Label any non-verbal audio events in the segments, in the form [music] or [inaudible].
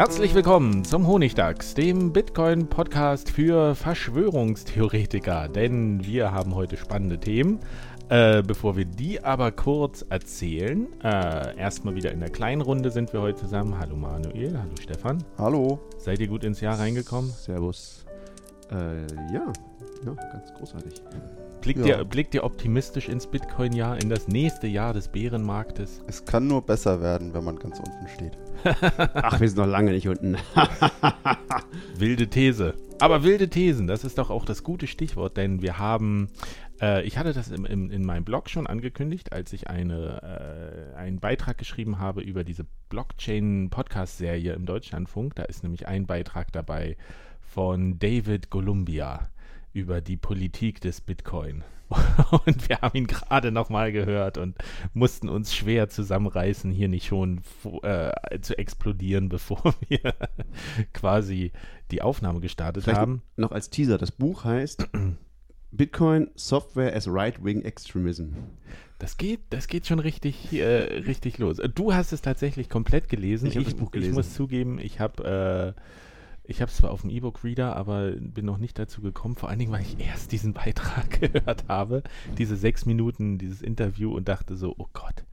Herzlich willkommen zum Honigdachs, dem Bitcoin-Podcast für Verschwörungstheoretiker. Denn wir haben heute spannende Themen. Äh, bevor wir die aber kurz erzählen, äh, erstmal wieder in der kleinen Runde sind wir heute zusammen. Hallo Manuel, hallo Stefan. Hallo. Seid ihr gut ins Jahr reingekommen? Servus. Äh, ja, ja, ganz großartig. Blickt, Ja. ihr, blickt ihr optimistisch ins Bitcoin-Jahr, in das nächste Jahr des Bärenmarktes? Es kann nur besser werden, wenn man ganz unten steht. [laughs] Ach, wir sind noch lange nicht unten. [laughs] Wilde These. Aber wilde Thesen, das ist doch auch das gute Stichwort, denn wir haben, äh, ich hatte das im, im, in meinem Blog schon angekündigt, als ich eine, äh, einen Beitrag geschrieben habe über diese Blockchain-Podcast-Serie im Deutschlandfunk. Da ist nämlich ein Beitrag dabei von David Columbia über die Politik des Bitcoin. [laughs] Und wir haben ihn gerade nochmal gehört und mussten uns schwer zusammenreißen, hier nicht schon äh, zu explodieren, [laughs] bevor wir quasi die Aufnahme gestartet Vielleicht haben. noch als Teaser. Das Buch heißt [clears throat] Bitcoin Software as Right-Wing Extremism. Das geht, das geht schon richtig, äh, richtig los. Du hast es tatsächlich komplett gelesen. Ich Ich gelesen. muss zugeben, ich habe äh, ich habe es zwar auf dem E-Book-Reader, aber bin noch nicht dazu gekommen, vor allen Dingen, weil ich erst diesen [laughs] Beitrag [laughs] gehört habe, diese sechs Minuten, dieses Interview und dachte so, oh Gott,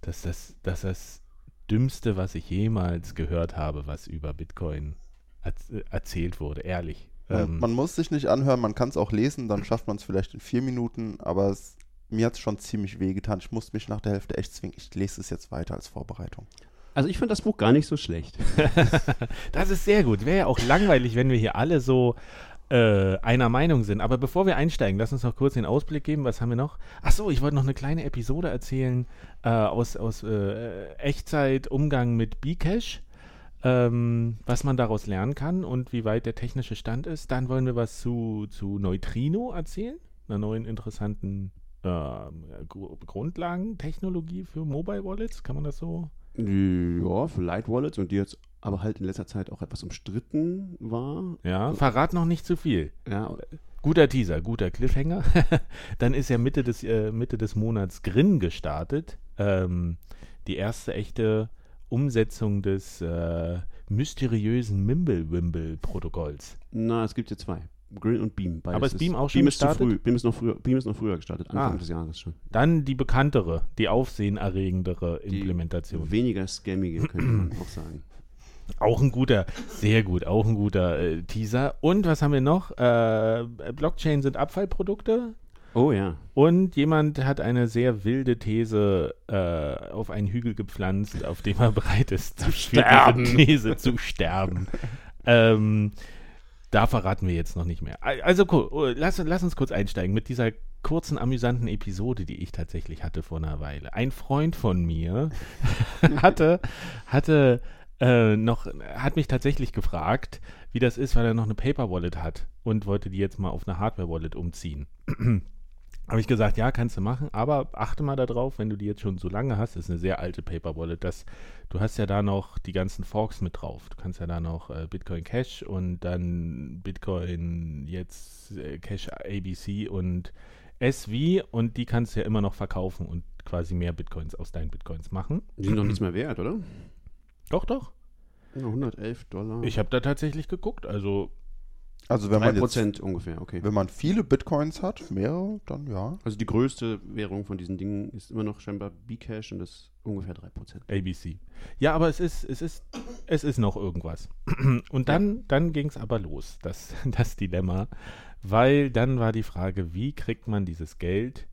das ist das, das, das Dümmste, was ich jemals gehört habe, was über Bitcoin erz- äh, erzählt wurde, ehrlich. Man, Ähm, man muss sich nicht anhören, man kann es auch lesen, dann schafft man es vielleicht in vier Minuten, aber es, mir hat es schon ziemlich wehgetan. Ich musste mich nach der Hälfte echt zwingen. Ich lese es jetzt weiter als Vorbereitung. Also ich fand das Buch gar nicht so schlecht. [laughs] Das ist sehr gut. Wäre ja auch langweilig, wenn wir hier alle so äh, einer Meinung sind. Aber bevor wir einsteigen, lass uns noch kurz den Ausblick geben. Was haben wir noch? Ach so, ich wollte noch eine kleine Episode erzählen äh, aus, aus äh, Echtzeit, Umgang mit Bcash. Ähm, was man daraus lernen kann und wie weit der technische Stand ist. Dann wollen wir was zu, zu Neutrino erzählen, einer neuen interessanten ähm, Gru- Grundlagentechnologie für Mobile Wallets. Kann man das so Ja, für Light Wallets und die jetzt aber halt in letzter Zeit auch etwas umstritten war. Ja, verrat noch nicht zu viel. Ja, Guter Teaser, guter Cliffhanger. [laughs] Dann ist ja Mitte des, äh, Mitte des Monats Grin gestartet. Ähm, die erste echte Umsetzung des äh, mysteriösen Mimblewimble-Protokolls. na, es gibt hier zwei. Grin und Beam. Beides Aber ist Beam auch schon Beam ist zu gestartet? früh. Beam ist noch früher, Beam ist noch früher gestartet, Anfang Ah. des Jahres schon. Dann die bekanntere, die aufsehenerregendere Die Implementation. Weniger scammige, könnte man auch sagen. [clears throat] Auch ein guter, sehr gut, auch ein guter äh, Teaser. Und was haben wir noch? Äh, Blockchain sind Abfallprodukte. Oh ja. Und jemand hat eine sehr wilde These äh, auf einen Hügel gepflanzt, auf dem er bereit ist, zu sterben. These zu sterben. [laughs] ähm, da verraten wir jetzt noch nicht mehr. Al- Also cool, oh, lass, lass uns kurz einsteigen mit dieser kurzen, amüsanten Episode, die ich tatsächlich hatte vor einer Weile. Ein Freund von mir [laughs] hatte, hatte äh, noch, hat mich tatsächlich gefragt, wie das ist, weil er noch eine Paper Wallet hat und wollte die jetzt mal auf eine Hardware Wallet umziehen. Habe ich gesagt, ja, kannst du machen, aber achte mal darauf, wenn du die jetzt schon so lange hast, das ist eine sehr alte Paper Wallet, dass du hast ja da noch die ganzen Forks mit drauf. Du kannst ja da noch äh, Bitcoin Cash und dann Bitcoin jetzt äh, Cash ABC und SV und die kannst du ja immer noch verkaufen und quasi mehr Bitcoins aus deinen Bitcoins machen. Die sind noch nichts mehr wert, oder? Doch, doch. Ja, 111 Dollar. Ich habe da tatsächlich geguckt. Also Also wenn man, jetzt, 3% ungefähr, okay. wenn man viele Bitcoins hat, mehrere, dann ja. Also die größte Währung von diesen Dingen ist immer noch scheinbar Bcash und das ist ungefähr 3%. ABC. Ja, aber es ist, es ist, es ist noch irgendwas. [clears throat] Und dann, dann ging es aber los, das, [laughs] das Dilemma, weil dann war die Frage, wie kriegt man dieses Geld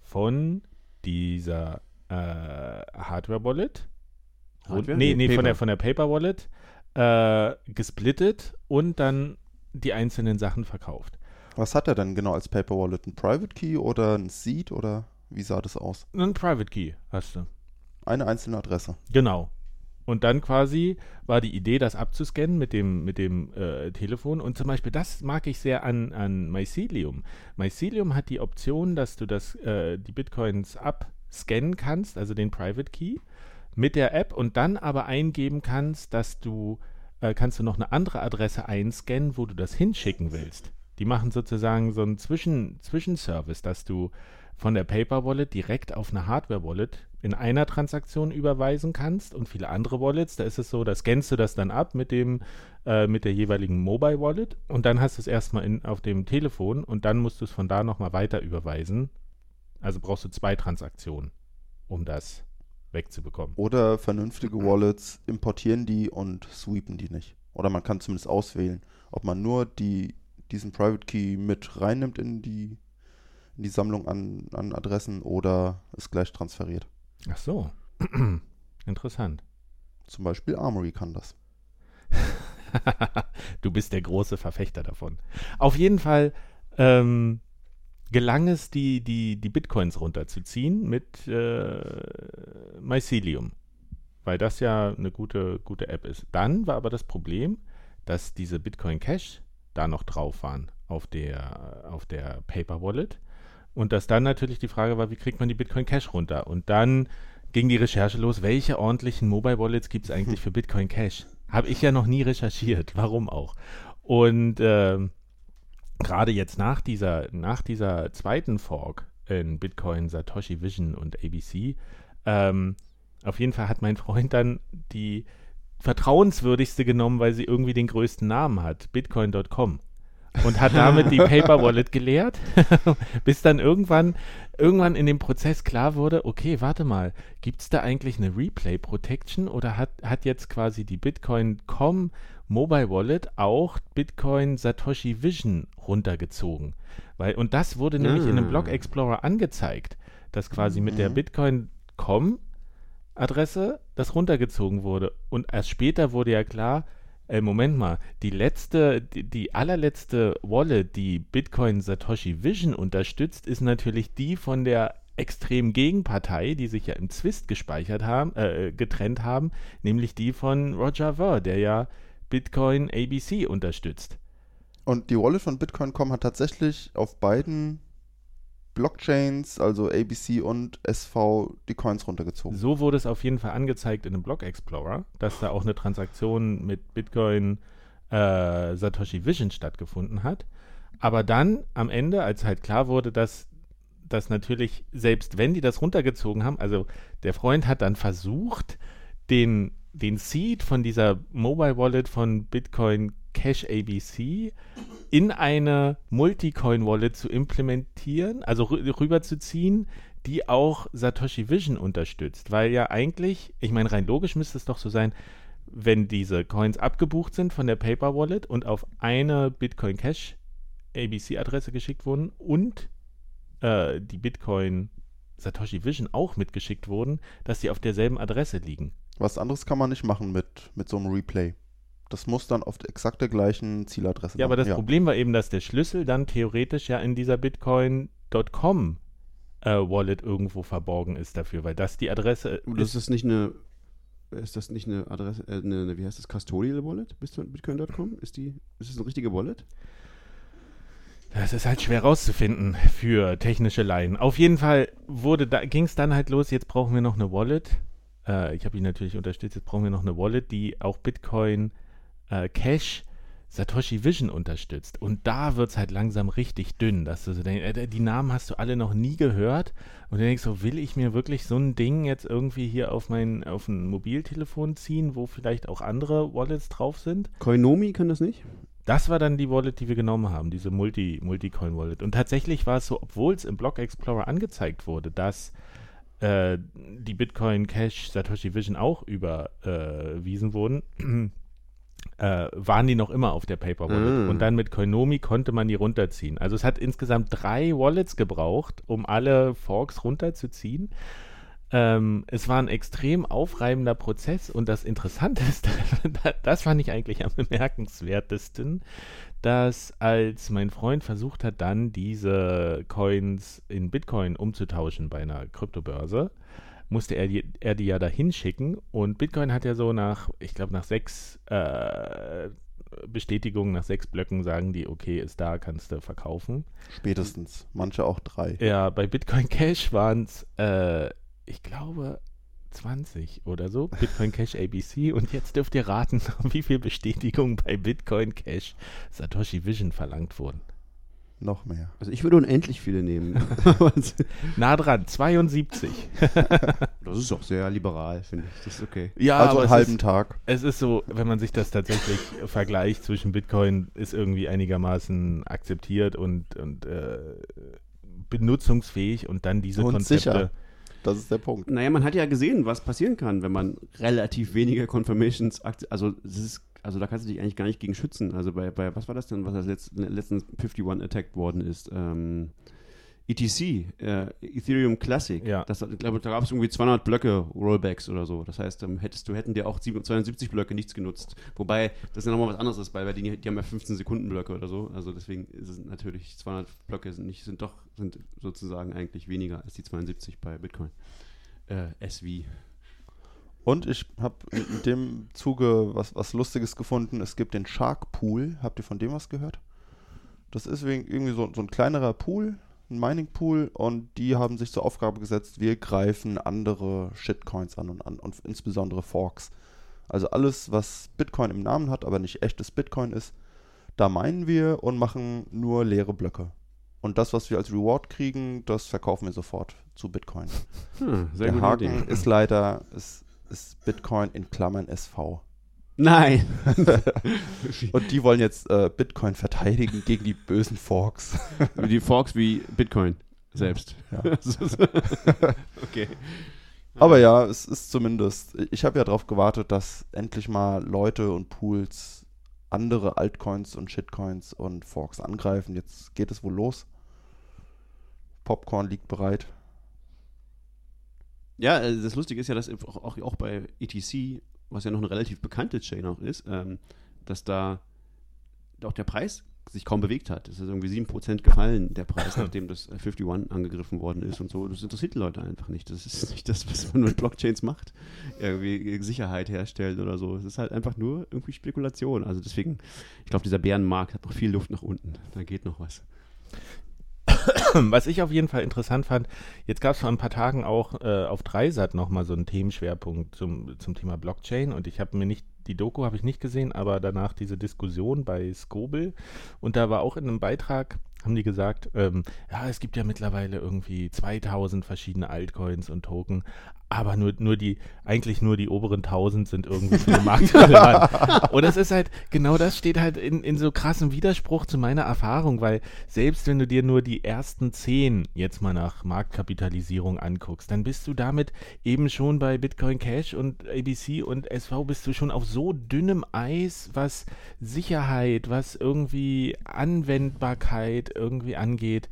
von dieser äh, Hardware-Wallet, Hardware? nee, nee, von Paper. der, von der Paper-Wallet, äh, gesplittet und dann die einzelnen Sachen verkauft. Was hat er denn genau als Paper Wallet? Ein Private Key oder ein Seed oder wie sah das aus? Ein Private Key hast du. Eine einzelne Adresse. Genau. Und dann quasi war die Idee, das abzuscannen mit dem, mit dem äh, Telefon. Und zum Beispiel, das mag ich sehr an, an Mycelium. Mycelium hat die Option, dass du das, äh, die Bitcoins abscannen kannst, also den Private Key, mit der App und dann aber eingeben kannst, dass du, äh, kannst du noch eine andere Adresse einscannen, wo du das hinschicken willst. Die machen sozusagen so einen Zwischen, Zwischenservice, dass du von der Paper Wallet direkt auf eine Hardware Wallet in einer Transaktion überweisen kannst und viele andere Wallets, da ist es so, da scannst du das dann ab mit dem äh, mit der jeweiligen Mobile Wallet und dann hast du es erstmal in, auf dem Telefon und dann musst du es von da nochmal weiter überweisen. Also brauchst du zwei Transaktionen, um das wegzubekommen. Oder vernünftige Wallets importieren die und sweepen die nicht. Oder man kann zumindest auswählen, ob man nur die, diesen Private Key mit reinnimmt in die, in die Sammlung an, an Adressen oder es gleich transferiert. Ach so. [clears throat] Interessant. Zum Beispiel Armory kann das. [laughs] du bist der große Verfechter davon. Auf jeden Fall ähm, gelang es, die, die, die Bitcoins runterzuziehen mit äh, Mycelium, weil das ja eine gute, gute App ist. Dann war aber das Problem, dass diese Bitcoin Cash da noch drauf waren auf der, auf der Paper Wallet und dass dann natürlich die Frage war, wie kriegt man die Bitcoin Cash runter? Und dann ging die Recherche los, welche ordentlichen Mobile Wallets gibt es eigentlich [laughs] für Bitcoin Cash? Habe ich ja noch nie recherchiert, warum auch. Und ähm, gerade jetzt nach dieser, nach dieser zweiten Fork in Bitcoin, Satoshi Vision und ABC, ähm, auf jeden Fall hat mein Freund dann die vertrauenswürdigste genommen, weil sie irgendwie den größten Namen hat, bitcoin.com. Und hat damit die [laughs] Paper Wallet geleert, [laughs] bis dann irgendwann, irgendwann in dem Prozess klar wurde, okay, warte mal, gibt es da eigentlich eine Replay Protection oder hat, hat jetzt quasi die Bitcoin.com Mobile Wallet auch Bitcoin Satoshi Vision runtergezogen. Weil, und das wurde nämlich in einem Ah. Block Explorer angezeigt, dass quasi mit der Mhm. Bitcoin.com Adresse das runtergezogen wurde. Und erst später wurde ja klar, äh, Moment mal, die letzte, die, die allerletzte Wallet, die Bitcoin Satoshi Vision unterstützt, ist natürlich die von der extremen Gegenpartei, die sich ja im Zwist gespeichert haben, äh, getrennt haben, nämlich die von Roger Ver, der ja Bitcoin ABC unterstützt. Und die Wallet von Bitcoin.com hat tatsächlich auf beiden Blockchains, also ABC und SV, die Coins runtergezogen. So wurde es auf jeden Fall angezeigt in einem Block Explorer, dass da auch eine Transaktion mit Bitcoin äh, Satoshi Vision stattgefunden hat. Aber dann am Ende, als halt klar wurde, dass dass natürlich, selbst wenn die das runtergezogen haben, also der Freund hat dann versucht, den, den Seed von dieser Mobile Wallet von Bitcoin Cash ABC in eine Multicoin Wallet zu implementieren, also rü rüberzuziehen, die auch Satoshi Vision unterstützt, weil ja eigentlich, ich meine rein logisch müsste es doch so sein, wenn diese Coins abgebucht sind von der Paper Wallet und auf eine Bitcoin Cash ABC Adresse geschickt wurden und äh, die Bitcoin Satoshi Vision auch mitgeschickt wurden, dass die auf derselben Adresse liegen. Was anderes kann man nicht machen mit, mit so einem Replay. Das muss dann auf exakt der gleichen Zieladresse Ja, aber das ja. Problem war eben, dass der Schlüssel dann theoretisch ja in dieser Bitcoin.com äh, Wallet irgendwo verborgen ist dafür, weil das die Adresse Und das ist. ist nicht eine, ist das nicht eine Adresse, äh, eine, eine, wie heißt das, Custodial Wallet? Bist du Bitcoin.com? Ist die, ist das eine richtige Wallet? Das ist halt schwer rauszufinden für technische Laien. Auf jeden Fall wurde da, ging es dann halt los, jetzt brauchen wir noch eine Wallet. Äh, ich habe ihn natürlich unterstützt, jetzt brauchen wir noch eine Wallet, die auch Bitcoin äh, Cash Satoshi Vision unterstützt. Und da wird es halt langsam richtig dünn, dass du so denkst, äh, die Namen hast du alle noch nie gehört. Und du denkst so, will ich mir wirklich so ein Ding jetzt irgendwie hier auf mein, auf ein Mobiltelefon ziehen, wo vielleicht auch andere Wallets drauf sind? Koinomi kann das nicht? das war dann die Wallet, die wir genommen haben, diese Multi, Multi-Coin-Wallet. Und tatsächlich war es so, obwohl es im Block Explorer angezeigt wurde, dass äh, die Bitcoin Cash Satoshi Vision auch überwiesen wurden, [clears throat] äh, waren die noch immer auf der Paper Wallet. Mm. Und dann mit Koinomi konnte man die runterziehen. Also es hat insgesamt drei Wallets gebraucht, um alle Forks runterzuziehen. Ähm, es war ein extrem aufreibender Prozess und das Interessante ist, [laughs] das fand ich eigentlich am bemerkenswertesten, dass als mein Freund versucht hat, dann diese Coins in Bitcoin umzutauschen bei einer Kryptobörse, musste er die, er die ja dahin schicken und Bitcoin hat ja so nach, ich glaube nach sechs äh, Bestätigungen, nach sechs Blöcken sagen die, okay, ist da, kannst du verkaufen. Spätestens. Manche auch drei. Ja, bei Bitcoin Cash waren es, äh, ich glaube, 20 oder so. Bitcoin Cash ABC. Und jetzt dürft ihr raten, [laughs] wie viel Bestätigungen bei Bitcoin Cash Satoshi Vision verlangt wurden. Noch mehr. Also ich würde unendlich viele nehmen. [laughs] Nah dran, 72. [laughs] das ist auch sehr liberal, finde ich. Das ist okay. Ja, also aber einen halben ist, Tag. es ist so, wenn man sich das tatsächlich vergleicht zwischen Bitcoin, ist irgendwie einigermaßen akzeptiert und, und äh, benutzungsfähig und dann diese Und Konzepte. sicher. Das ist der Punkt. Naja, man hat ja gesehen, was passieren kann, wenn man relativ wenige Confirmations, also also da kannst du dich eigentlich gar nicht gegen schützen. Also bei, bei was war das denn, was als letzt, letztens 51 attacked worden ist? Ähm, ETC, äh, Ethereum Classic. Ja. Das, ich glaube, da gab es irgendwie 200 Blöcke Rollbacks oder so. Das heißt, ähm, hättest du, hätten dir auch 7 270 Blöcke nichts genutzt. Wobei das ja nochmal was anderes ist, weil, weil die, die haben ja 15 Sekunden Blöcke oder so. Also deswegen es natürlich 200 Blöcke sind nicht, sind doch, sind sozusagen eigentlich weniger als die 72 bei Bitcoin. Äh, SV. Und ich habe in dem Zuge was, was Lustiges gefunden. Es gibt den Shark Pool. Habt ihr von dem was gehört? Das ist wegen- irgendwie so, so ein kleinerer Pool, ein Mining Pool. Und die haben sich zur Aufgabe gesetzt, wir greifen andere Shitcoins an und, an und insbesondere Forks. Also alles, was Bitcoin im Namen hat, aber nicht echtes Bitcoin ist, da meinen wir und machen nur leere Blöcke. Und das, was wir als Reward kriegen, das verkaufen wir sofort zu Bitcoin. Hm, Der Haken Idee. ist leider, ist, ist Bitcoin in Klammern SV. Nein! [laughs] Und die wollen jetzt äh, Bitcoin verteidigen gegen die bösen Forks. Wie die Forks wie Bitcoin selbst. Ja. [laughs] [laughs] okay. Aber ja, es ist zumindest, ich habe ja darauf gewartet, dass endlich mal Leute und Pools andere Altcoins und Shitcoins und Forks angreifen. Jetzt geht es wohl los. Popcorn liegt bereit. Ja, äh, das Lustige ist ja, dass auch, auch bei ETC, was ja noch eine relativ bekannte Chain auch ist, ähm, dass da auch der Preis sich kaum bewegt hat. Es ist irgendwie 7% gefallen, der Preis, [laughs] nachdem das äh, 51 angegriffen worden ist und so. Das interessiert die Leute einfach nicht. Das ist nicht das, was man mit Blockchains macht. Irgendwie Sicherheit herstellen oder so. Es ist halt einfach nur irgendwie Spekulation. Also deswegen, ich glaube, dieser Bärenmarkt hat noch viel Luft nach unten. Da geht noch was. [laughs] Was ich auf jeden Fall interessant fand, jetzt gab es vor ein paar Tagen auch äh, auf Dreisat nochmal so einen Themenschwerpunkt zum, zum Thema Blockchain und ich habe mir nicht, die Doku habe ich nicht gesehen, aber danach diese Diskussion bei Skobel und da war auch in einem Beitrag, haben die gesagt, ähm, ja, es gibt ja mittlerweile irgendwie 2000 verschiedene Altcoins und Token, aber nur, nur die, eigentlich nur die oberen 1000 sind irgendwie für den Markt [laughs] relevant. Und das ist halt, genau das steht halt in, in so krassem Widerspruch zu meiner Erfahrung, weil selbst wenn du dir nur die ersten 10 jetzt mal nach Marktkapitalisierung anguckst, dann bist du damit eben schon bei Bitcoin Cash und ABC und SV bist du schon auf so dünnem Eis, was Sicherheit, was irgendwie Anwendbarkeit irgendwie angeht,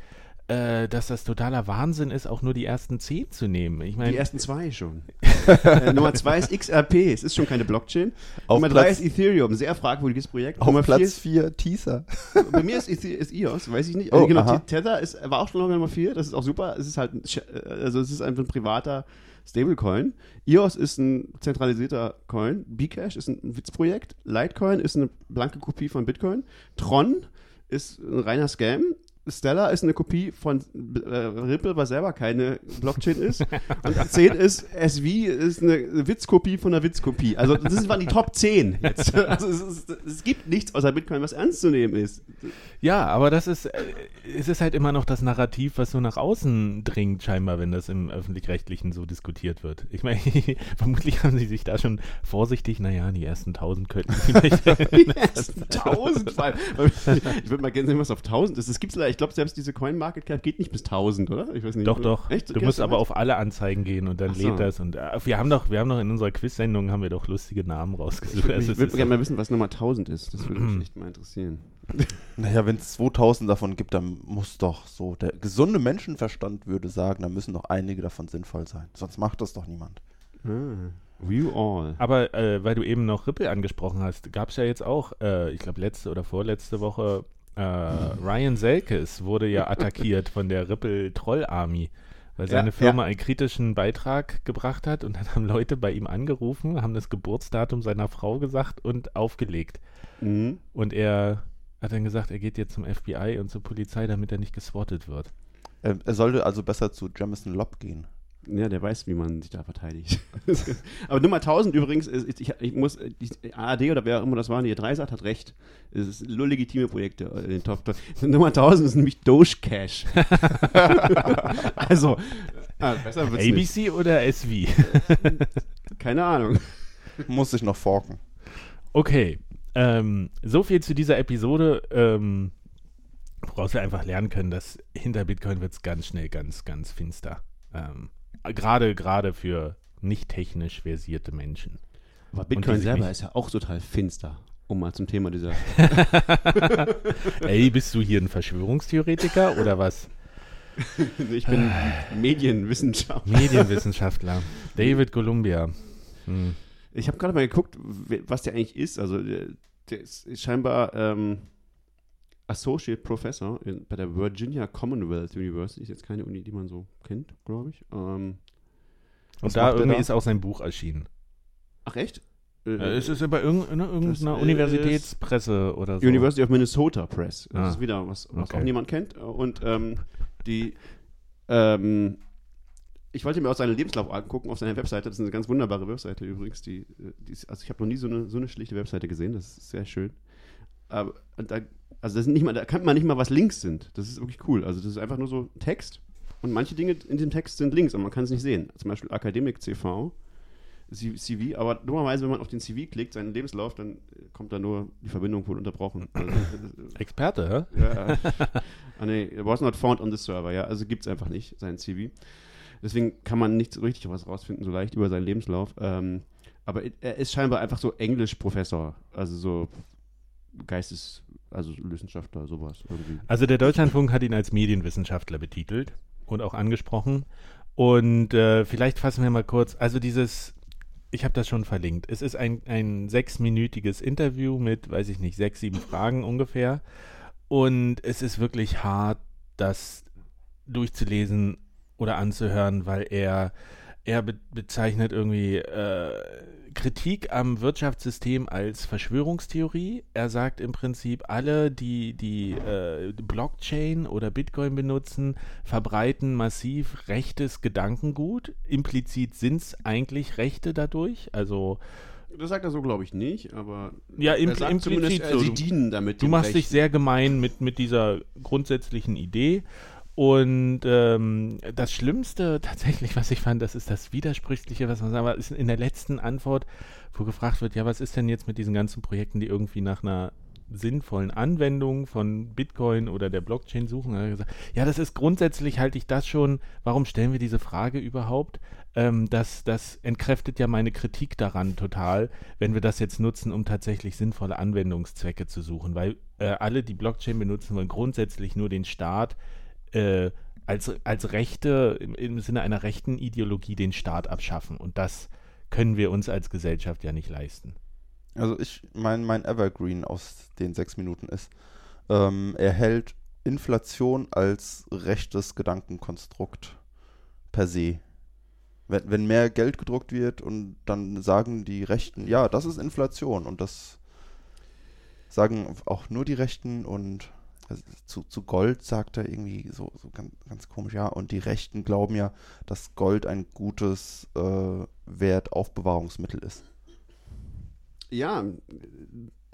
äh, dass das totaler Wahnsinn ist, auch nur die ersten 10 zu nehmen. Ich Die meine, ersten zwei schon. [laughs] äh, Nummer zwei ist XRP. Es ist schon keine Blockchain. Auf Nummer drei Platz- ist Ethereum. Sehr fragwürdiges Projekt. Auf Nummer Platz 4 Teaser. vier, [laughs] bei mir ist, ist EOS, weiß ich nicht. Oh, Also genau, aha. Tether ist, war auch schon noch Nummer 4. Das ist auch super. Es ist halt, äh, also es ist einfach ein privater Stablecoin. EOS ist ein zentralisierter Coin. Bcash ist ein Witzprojekt. Litecoin ist eine blanke Kopie von Bitcoin. Tron ist ein reiner Scam. Stellar ist eine Kopie von äh, Ripple, was selber keine Blockchain ist. Und 10 ist SV ist eine Witzkopie von einer Witzkopie. Also das waren die Top 10 jetzt. [laughs] Also es, ist, es gibt nichts außer Bitcoin, was ernst zu nehmen ist. Ja, aber das ist, äh, es ist halt immer noch das Narrativ, was so nach außen dringt, scheinbar, wenn das im Öffentlich-Rechtlichen so diskutiert wird. Ich meine, [laughs] vermutlich haben sie sich da schon vorsichtig, naja, die ersten 1000 könnten vielleicht. [laughs] Die ersten 1000. vor allem. Ich würde mal gerne sehen, was auf 1000 ist. Das gibt's leider. Ich glaube, selbst diese CoinMarketCap geht nicht bis 1000, oder? Ich weiß nicht. Doch, doch. Echt? Du musst aber auf alle Anzeigen gehen und dann so. lädt das. Und äh, wir haben doch, wir haben doch in unserer Quiz-Sendung haben wir doch lustige Namen Ich rausgesucht. würde Also würd, ist- gerne mal wissen, was Nummer 1000 ist. Das würde mich [clears throat] echt mal interessieren. [laughs] Naja, wenn es 2000 davon gibt, dann muss doch so, der gesunde Menschenverstand würde sagen, da müssen doch einige davon sinnvoll sein. Sonst macht das doch niemand. Ah, view all. Aber äh, weil du eben noch Ripple angesprochen hast, gab es ja jetzt auch, äh, ich glaube letzte oder vorletzte Woche, äh, Ryan Selkes wurde ja attackiert von der Ripple Troll Army, weil Ja, seine Firma einen kritischen Beitrag gebracht hat und dann haben Leute bei ihm angerufen, haben das Geburtsdatum seiner Frau gesagt und aufgelegt. Mhm. Und er hat dann gesagt, er geht jetzt zum FBI und zur Polizei, damit er nicht geswattet wird. Er, er sollte also besser zu Jamison Lobb gehen. Ja, der weiß, wie man sich da verteidigt. [laughs] Aber Nummer 1000 übrigens, ist, ich, ich muss, die ARD oder wer auch immer das war, die 3 sagt, hat recht. Es ist nur legitime Projekte äh, in den Top. Top. [laughs] Nummer 1000 ist nämlich Doge Cash. [laughs] also, ah, besser wird's nicht. ABC oder SV? Keine Ahnung. Muss sich noch forken. Okay, ähm, so viel zu dieser Episode, ähm, woraus wir einfach lernen können, dass hinter Bitcoin wird es ganz schnell ganz, ganz finster. Ähm, gerade, gerade für nicht technisch versierte Menschen. Aber Bitcoin selber ist ja auch total finster. Um mal zum Thema dieser. [laughs] Ey, bist du hier ein Verschwörungstheoretiker oder was? [laughs] ich bin Medienwissenschaftler. Medienwissenschaftler. David Columbia. Hm. Ich habe gerade mal geguckt, was der eigentlich ist. Also, der, der ist scheinbar ähm, Associate Professor in, bei der Virginia Commonwealth University. Ist jetzt keine Uni, die man so kennt, glaube ich. Ähm, Und da irgendwie da? ist auch sein Buch erschienen. ach, echt? Äh, Äh, es ist bei irgendeiner, irgendeiner das Universitätspresse oder so. University of Minnesota Press. Das Ah. ist wieder was, was Okay. auch niemand kennt. Und ähm, die, ähm, ich wollte mir auch seinen Lebenslauf angucken auf seiner Webseite. Das ist eine ganz wunderbare Webseite übrigens. Die, äh, die ist, also ich habe noch nie so eine, so eine schlichte Webseite gesehen. Das ist sehr schön. Aber da, also das sind nicht mal, da kann man nicht mal, was Links sind. Das ist wirklich cool. Also das ist einfach nur so Text. Und manche Dinge in dem Text sind Links, aber man kann es nicht sehen. Zum Beispiel Akademik CV. CV, aber dummerweise, wenn man auf den CV klickt, seinen Lebenslauf, dann kommt da nur die Verbindung wohl unterbrochen. Also, Experte, hä? ja, ah, nee, was not found on the server, ja, also gibt es einfach nicht, sein CV. Deswegen kann man nicht so richtig was rausfinden, so leicht über seinen Lebenslauf. Ähm, aber er ist scheinbar einfach so Englisch-Professor, also so Geistes-, also Wissenschaftler, sowas irgendwie. Also der Deutschlandfunk hat ihn als Medienwissenschaftler betitelt und auch angesprochen. Und äh, vielleicht fassen wir mal kurz, also dieses, ich habe das schon verlinkt, es ist ein, ein sechsminütiges Interview mit, weiß ich nicht, sechs, sieben Fragen ungefähr. Und es ist wirklich hart, das durchzulesen oder anzuhören, weil er, er be bezeichnet irgendwie äh, Kritik am Wirtschaftssystem als Verschwörungstheorie. Er sagt im Prinzip, alle, die die äh, Blockchain oder Bitcoin benutzen, verbreiten massiv rechtes Gedankengut. Implizit sind es eigentlich Rechte dadurch. Also Das sagt er so, glaube ich, nicht, aber Ja, er impl- sagt implizit zumindest, äh, so. sie dienen damit. Du machst dich Recht. sehr gemein mit, mit dieser grundsätzlichen Idee. Und ähm, das Schlimmste tatsächlich, was ich fand, das ist das Widersprüchliche, was man sagen ist in der letzten Antwort, wo gefragt wird, ja, was ist denn jetzt mit diesen ganzen Projekten, die irgendwie nach einer sinnvollen Anwendung von Bitcoin oder der Blockchain suchen? Er gesagt, ja, das ist grundsätzlich, halte ich das schon, warum stellen wir diese Frage überhaupt? Ähm, das, das entkräftet ja meine Kritik daran total, wenn wir das jetzt nutzen, um tatsächlich sinnvolle Anwendungszwecke zu suchen, weil äh, alle, die Blockchain benutzen, wollen grundsätzlich nur den Staat äh, als, als Rechte, im, im Sinne einer rechten Ideologie, den Staat abschaffen. Und das können wir uns als Gesellschaft ja nicht leisten. Also ich mein, mein Evergreen aus den sechs Minuten ist, ähm, er hält Inflation als rechtes Gedankenkonstrukt per se. Wenn, wenn mehr Geld gedruckt wird und dann sagen die Rechten, ja, das ist Inflation und das sagen auch nur die Rechten und zu, zu Gold sagt er irgendwie so, so ganz, ganz komisch, ja. Und die Rechten glauben ja, dass Gold ein gutes äh, Wertaufbewahrungsmittel ist. Ja,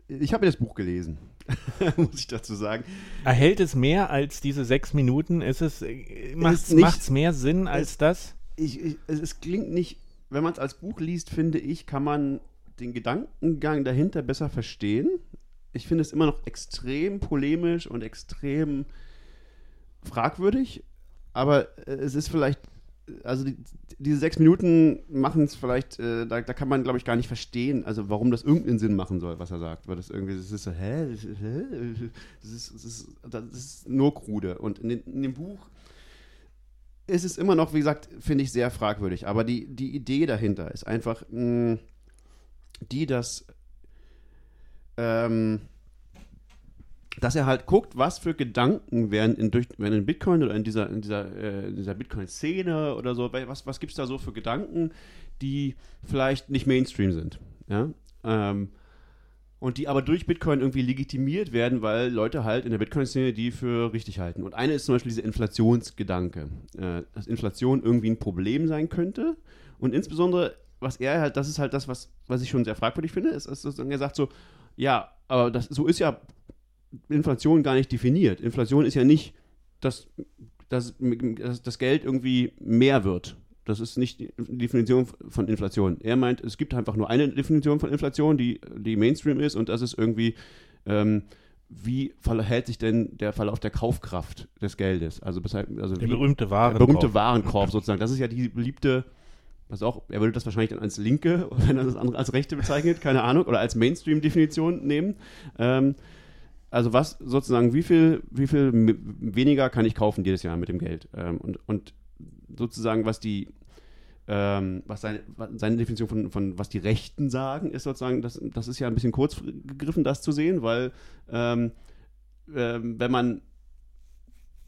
ich habe das Buch gelesen, [laughs] muss ich dazu sagen. Erhält es mehr als diese sechs Minuten? Ist es, macht Ist nicht- es mehr Sinn als das? Ich, ich, es, es klingt nicht, wenn man es als Buch liest, finde ich, kann man den Gedankengang dahinter besser verstehen. Ich finde es immer noch extrem polemisch und extrem fragwürdig, aber äh, es ist vielleicht, also die, diese sechs Minuten machen es vielleicht, äh, da, da kann man, glaube ich, gar nicht verstehen, also warum das irgendeinen Sinn machen soll, was er sagt, weil das irgendwie, das ist so, hä, das ist? Das ist, das ist, nur krude und in, in dem Buch ist es immer noch, wie gesagt, finde ich sehr fragwürdig. Aber die, die Idee dahinter ist einfach mh, die, dass, ähm, dass er halt guckt, was für Gedanken werden in, durch, werden in Bitcoin oder in dieser, in dieser, äh, dieser Bitcoin-Szene oder so, was, was gibt es da so für Gedanken, die vielleicht nicht Mainstream sind. Ja? Ähm, und die aber durch Bitcoin irgendwie legitimiert werden, weil Leute halt in der Bitcoin-Szene die für richtig halten. Und eine ist zum Beispiel dieser Inflationsgedanke, äh, dass Inflation irgendwie ein Problem sein könnte. Und insbesondere, was er halt, das ist halt das, was, was ich schon sehr fragwürdig finde, ist, sozusagen, er sagt so, ja, aber das, so ist ja Inflation gar nicht definiert. Inflation ist ja nicht, dass, dass, dass das Geld irgendwie mehr wird. Das ist nicht die Definition von Inflation. Er meint, es gibt einfach nur eine Definition von Inflation, die, die Mainstream ist, und das ist irgendwie, ähm, wie verhält sich denn der Verlauf der Kaufkraft des Geldes? Also, also Der berühmte der Warenkorb. berühmte Warenkorb sozusagen. Das ist ja die beliebte, was auch, er würde das wahrscheinlich dann als linke, [laughs] wenn er das andere als rechte bezeichnet, keine Ahnung, oder als Mainstream-Definition nehmen. Ähm, also was sozusagen, wie viel, wie viel weniger kann ich kaufen jedes Jahr mit dem Geld? Ähm, und, und sozusagen, was die, ähm, was seine, seine Definition von, von was die Rechten sagen, ist sozusagen, das, das ist ja ein bisschen kurz gegriffen, das zu sehen, weil ähm, ähm, wenn man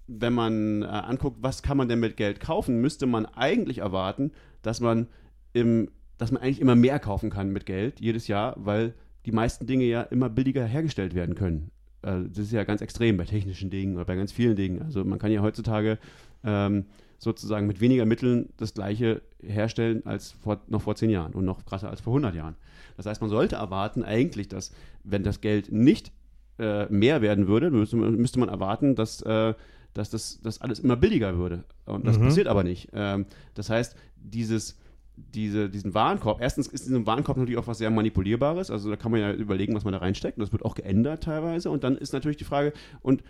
wenn man äh, anguckt, was kann man denn mit Geld kaufen, müsste man eigentlich erwarten, dass man im, dass man eigentlich immer mehr kaufen kann mit Geld jedes Jahr, weil die meisten Dinge ja immer billiger hergestellt werden können. Äh, das ist ja ganz extrem bei technischen Dingen oder bei ganz vielen Dingen. Also man kann ja heutzutage ähm, sozusagen mit weniger Mitteln das gleiche herstellen als vor, noch vor zehn Jahren und noch krasser als vor 100 Jahren. Das heißt, man sollte erwarten eigentlich, dass wenn das Geld nicht äh, mehr werden würde, müsste, man- müsste man erwarten, dass, äh, dass das dass alles immer billiger würde. Und das Mhm. passiert aber nicht. Ähm, das heißt, dieses, diese, diesen Warenkorb, erstens ist in diesem Warenkorb natürlich auch was sehr Manipulierbares, also da kann man ja überlegen, was man da reinsteckt, und das wird auch geändert teilweise. Und dann ist natürlich die Frage, und